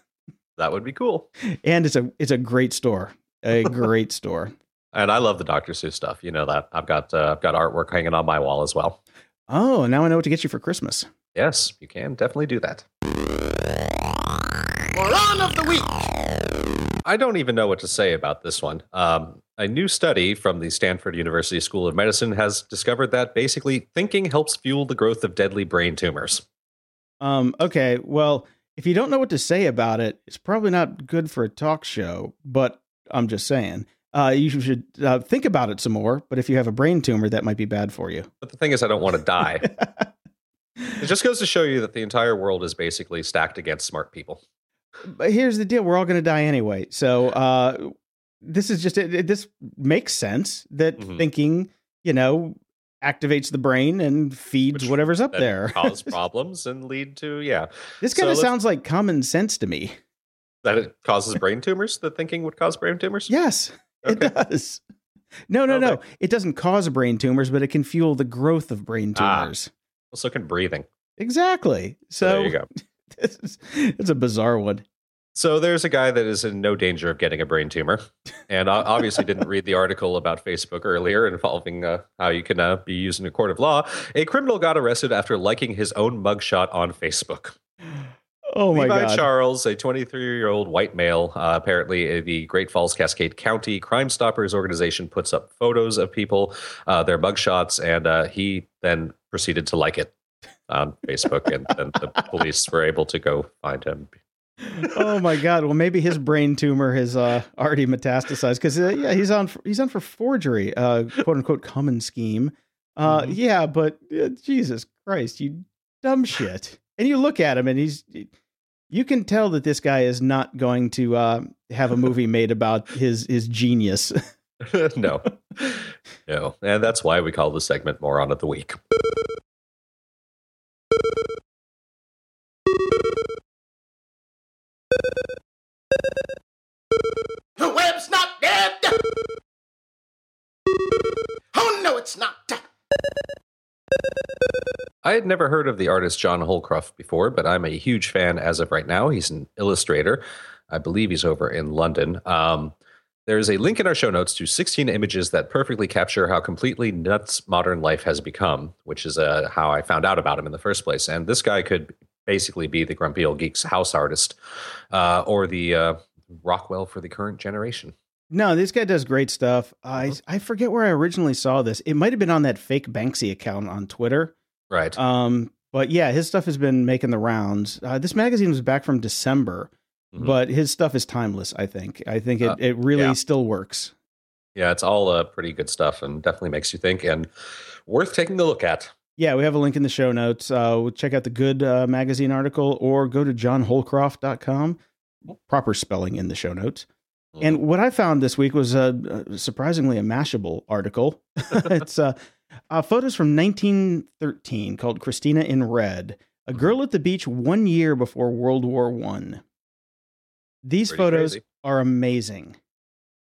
That would be cool. And it's a it's a great store, a great store. And I love the Dr. Seuss stuff. You know that. I've got uh, I've got artwork hanging on my wall as well. Oh, now I know what to get you for Christmas. Yes, you can definitely do that. Moron of the week. I don't even know what to say about this one. Um, a new study from the Stanford University School of Medicine has discovered that basically thinking helps fuel the growth of deadly brain tumors. Um, okay, well, if you don't know what to say about it, it's probably not good for a talk show. But I'm just saying, uh, you should uh, think about it some more. But if you have a brain tumor, that might be bad for you. But the thing is, I don't want to die. it just goes to show you that the entire world is basically stacked against smart people. But here's the deal: we're all going to die anyway. So uh, this is just it, it- this makes sense that Mhm. thinking, you know, activates the brain and feeds Which whatever's up there. cause problems and lead to yeah this kind of let's- sounds like common sense to me. that it causes brain tumors. That thinking would cause brain tumors. Yes, Okay. it does. No, no, no. It doesn't cause brain tumors, but it can fuel the growth of brain tumors. Ah. tumors. So can breathing. Exactly. So, So, there you go. this is, it's a bizarre one. So there's a guy that is in no danger of getting a brain tumor, and I obviously didn't read the article about Facebook earlier involving uh, how you can uh, be used in a court of law. A criminal got arrested after liking his own mugshot on Facebook. Oh my Levi god. Charles, a 23-year-old white male, uh, apparently the Great Falls Cascade County Crime Stoppers organization puts up photos of people, uh, their mugshots, and uh, he then proceeded to like it on Facebook, and then the police were able to go find him. oh my god. Well, maybe his brain tumor has uh, already metastasized because uh, yeah, he's on he's on for forgery, uh, quote unquote common scheme. Uh, Mhm. Yeah, but uh, Jesus Christ, you dumb shit. And you look at him, and he's You can tell that this guy is not going to uh, have a movie made about his his genius. no, no, and that's why we call the segment "Moron of the Week." The web's not dead! Oh, no, it's not. I had never heard of the artist John Holcroft before, but I'm a huge fan as of right now. He's an illustrator. I believe he's over in London. Um, there's a link in our show notes to 16 images that perfectly capture how completely nuts modern life has become, which is uh, how I found out about him in the first place. And this guy could basically be the Grumpy Old Geeks house artist uh, or the uh, Rockwell for the current generation. No, this guy does great stuff. I Mhm. I forget where I originally saw this. It might have been on that fake Banksy account on Twitter. Right. Um, but yeah, his stuff has been making the rounds. Uh, this magazine was back from December, Mhm. but his stuff is timeless. I think. I think it Uh, it really yeah. still works. yeah, it's all uh, pretty good stuff and definitely makes you think and worth taking a look at. Yeah, we have a link in the show notes. Uh, check out the good uh, magazine article or go to johnholcroft.com. Proper spelling in the show notes. And what I found this week was a, a surprisingly a Mashable article. it's uh, uh, photos from 1913 called Christina in Red, a girl at the beach one year before World War One. These Pretty photos crazy. are amazing.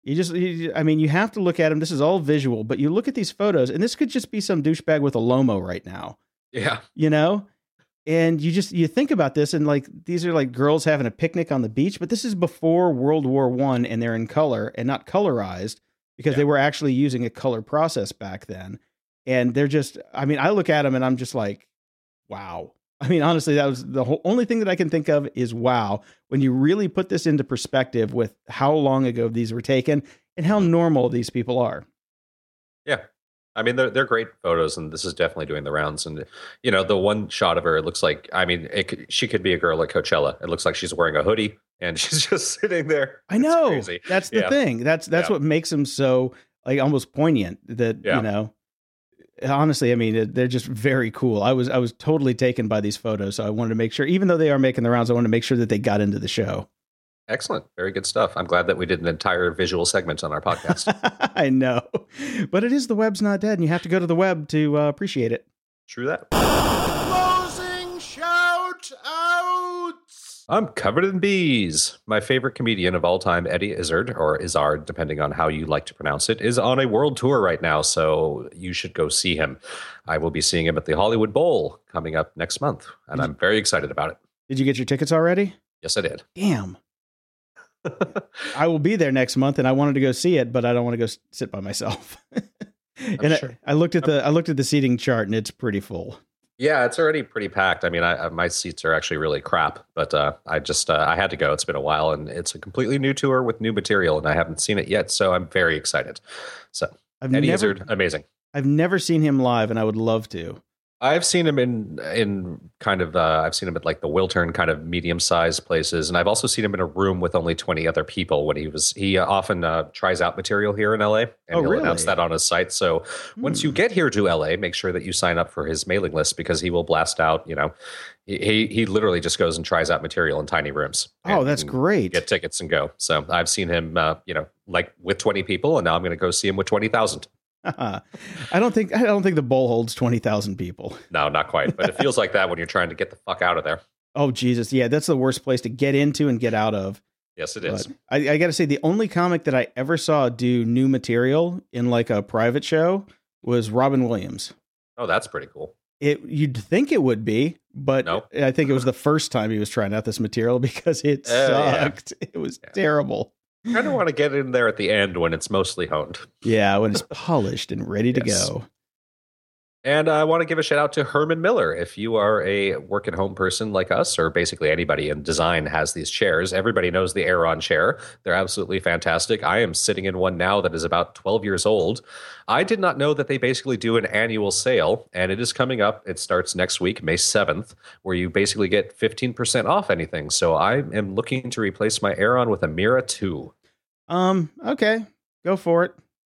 You just, you, I mean, you have to look at them. This is all visual, but you look at these photos, and this could just be some douchebag with a Lomo right now yeah. you know and you just you think about this and like these are like girls having a picnic on the beach but this is before world war one and they're in color and not colorized because Yeah. they were actually using a color process back then and they're just i mean i look at them and i'm just like wow i mean honestly that was the whole only thing that i can think of is wow when you really put this into perspective with how long ago these were taken and how normal these people are Yeah. I mean, they're, they're great photos, and this is definitely doing the rounds. And, you know, the one shot of her, it looks like, I mean, it, could- she could be a girl at Coachella. It looks like she's wearing a hoodie and she's just sitting there. I know. That's the Yeah. thing. That's that's Yeah. what makes them so like almost poignant. That Yeah. you know. Honestly, I mean, they're just very cool. I was I was totally taken by these photos, so I wanted to make sure, even though they are making the rounds, I wanted to make sure that they got into the show. Excellent. Very good stuff. I'm glad that we did an entire visual segment on our podcast. I know, but it is the web's not dead, and you have to go to the web to uh, appreciate it. True that. I'm covered in bees. My favorite comedian of all time, Eddie Izzard, or Izzard, depending on how you like to pronounce it, is on a world tour right now, so you should go see him. I will be seeing him at the Hollywood Bowl coming up next month, and I'm very excited about it. Did you get your tickets already? Yes, I did. Damn, I will be there next month, and I wanted to go see it, but I don't want to go sit by myself. and sure. I, I looked at the I looked at the seating chart, and it's pretty full. Yeah, it's already pretty packed. I mean, I, my seats are actually really crap, but uh, I just uh, I had to go. It's been a while, and it's a completely new tour with new material, and I haven't seen it yet, so I'm very excited. So I've Eddie never Izzard, amazing. I've never seen him live, and I would love to. I've seen him in in kind of uh, I've seen him at like the Wiltern kind of medium sized places, and I've also seen him in a room with only twenty other people when he was he often uh, tries out material here in LA, and Oh, he'll announce that on his site. So once you Hmm. get here to LA, make sure that you sign up for his mailing list because he will blast out. You know, he he, literally just goes and tries out material in tiny rooms. Oh, and that's can great. Get tickets and go. So I've seen him, uh, you know, like with twenty people, and now I'm going to go see him with twenty thousand. I don't think I don't think the bowl holds twenty thousand people. No, not quite, but it feels like that when you're trying to get the fuck out of there. Oh Jesus, yeah, that's the worst place to get into and get out of. Yes, it is. I, I got to say, the only comic that I ever saw do new material in like a private show was Robin Williams. Oh, that's pretty cool. It you'd think it would be, but. I think it was the first time he was trying out this material because it oh, yeah. sucked. It was Yeah. terrible. Kind of want to get in there at the end when it's mostly honed. Yeah, when it's polished and ready to go. And I want to give a shout out to Herman Miller. If you are a work at home person like us, or basically anybody in design has these chairs, everybody knows the Aeron chair. They're absolutely fantastic. I am sitting in one now that is about 12 years old. I did not know that they basically do an annual sale, and it is coming up. It starts next week, May 7th, where you basically get 15% off anything. So I am looking to replace my Aeron with a Mira 2. Um, okay, go for it.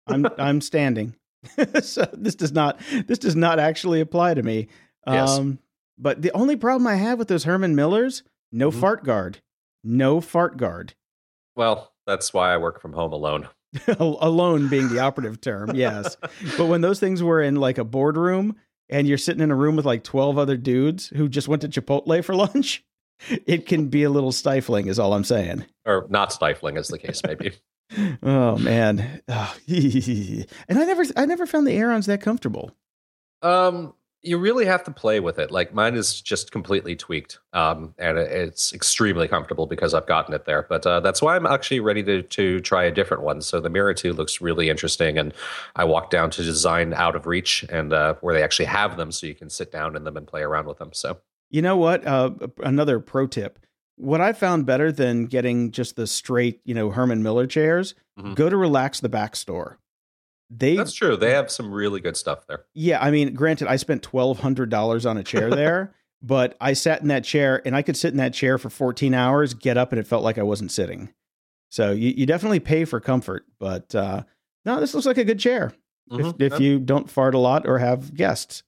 I'm I'm standing. so this does not this does not actually apply to me. Yes. Um, but the only problem I have with those Herman Millers, No Mhm. fart guard. No fart guard. Well, that's why I work from home alone. Alone being the operative term, yes. But when those things were in like a boardroom and you're sitting in a room with like 12 other dudes who just went to Chipotle for lunch, it can be a little stifling, is all I'm saying. Or not stifling, as the case may be. Oh man. Ah, and I never I never found the Aerons that comfortable. Um, you really have to play with it. Like mine is just completely tweaked, um, and it's extremely comfortable because I've gotten it there. But uh, that's why I'm actually ready to to try a different one. So the Mira Two looks really interesting, and I walked down to Design Out of Reach, and uh, where they actually have them, so you can sit down in them and play around with them. So You know what? Uh, another pro tip. What I found better than getting just the straight, you know, Herman Miller chairs, Mhm. go to Relax the Back store. They, that's true. They have some really good stuff there. yeah, I mean, granted, I spent twelve hundred dollars on a chair there, but I sat in that chair and I could sit in that chair for fourteen hours, get up, and it felt like I wasn't sitting. So you, you definitely pay for comfort, but uh, no, this looks like a good chair Mhm. if, if you don't fart a lot or have guests.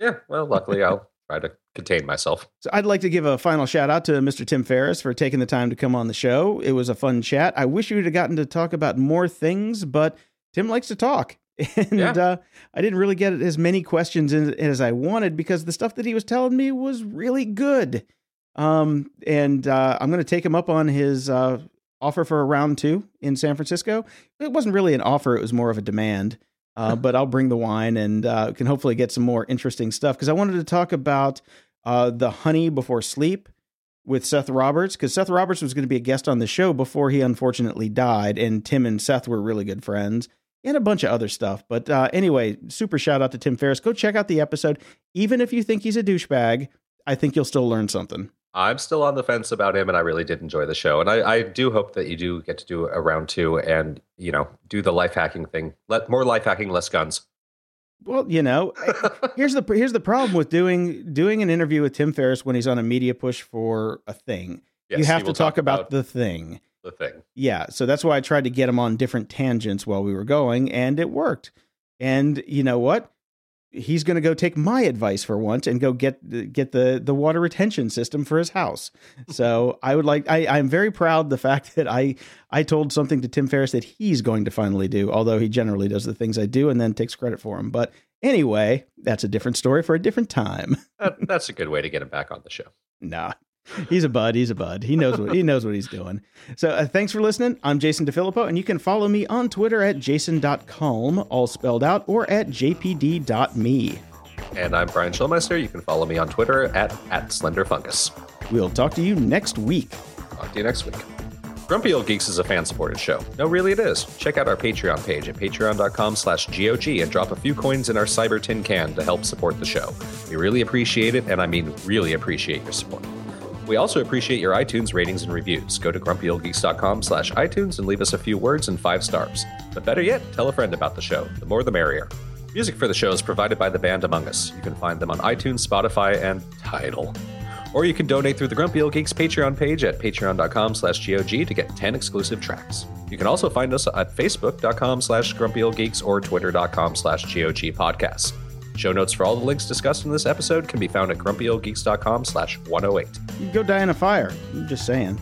yeah, well, luckily I'll try to contain myself. So I'd like to give a final shout out to Mr. Tim Ferriss for taking the time to come on the show. It was a fun chat. I wish we would have gotten to talk about more things, but Tim likes to talk. And Yeah. uh, I didn't really get as many questions in, as I wanted because the stuff that he was telling me was really good. Um, and uh, I'm going to take him up on his uh, offer for a round two in San Francisco. It wasn't really an offer, it was more of a demand. Uh, but I'll bring the wine and uh, can hopefully get some more interesting stuff because I wanted to talk about uh, the Honey Before Sleep with Seth Roberts because Seth Roberts was going to be a guest on the show before he unfortunately died, and Tim and Seth were really good friends. And a bunch of other stuff. But uh, anyway, super shout out to Tim Ferriss. Go check out the episode. Even if you think he's a douchebag, I think you'll still learn something. I'm still on the fence about him, and I really did enjoy the show. And I, I do hope that you do get to do a round two, and you know, do the life hacking thing. Let more life hacking, less guns. Well, you know, here's the here's the problem with doing doing an interview with Tim Ferriss when he's on a media push for a thing. Yes, you have to will talk, about, the thing. the thing. Yeah, so that's why I tried to get him on different tangents while we were going, and it worked. And you know what? He's going to go take my advice for once and go get get the the water retention system for his house. So I would like I I'm very proud the fact that I I told something to Tim Ferriss that he's going to finally do, although he generally does the things I do and then takes credit for them. But anyway, that's a different story for a different time. That, that's a good way to get him back on the show. Nah. He's a bud. He's a bud. He knows what he knows what he's doing. So uh, thanks for listening. I'm Jason DeFilippo, and you can follow me on Twitter at jason.calm, all spelled out, or at jpd.me. And I'm Brian Schulmeister. You can follow me on Twitter at, at SlenderFungus. We'll talk to you next week. Talk to you next week. Grumpy Old Geeks is a fan-supported show. No, really it is. Check out our Patreon page at patreon.com slash GOG and drop a few coins in our Cyber Tin Can to help support the show. We really appreciate it, and I mean really appreciate your support. We also appreciate your iTunes ratings and reviews. Go to grumpyoldgeeks.com slash iTunes and leave us a few words and five stars. But better yet, tell a friend about the show. The more the merrier. Music for the show is provided by the band Among Us. You can find them on iTunes, Spotify, and Tidal. Or you can donate through the Grumpy Old Geeks Patreon page at patreon.com slash GOG to get 10 exclusive tracks. You can also find us at facebook.com slash grumpy or twitter.com slash GOG podcasts. Show notes for all the links discussed in this episode can be found at grumpyoldgeeks.com slash 108. You go die in a fire. I'm just saying.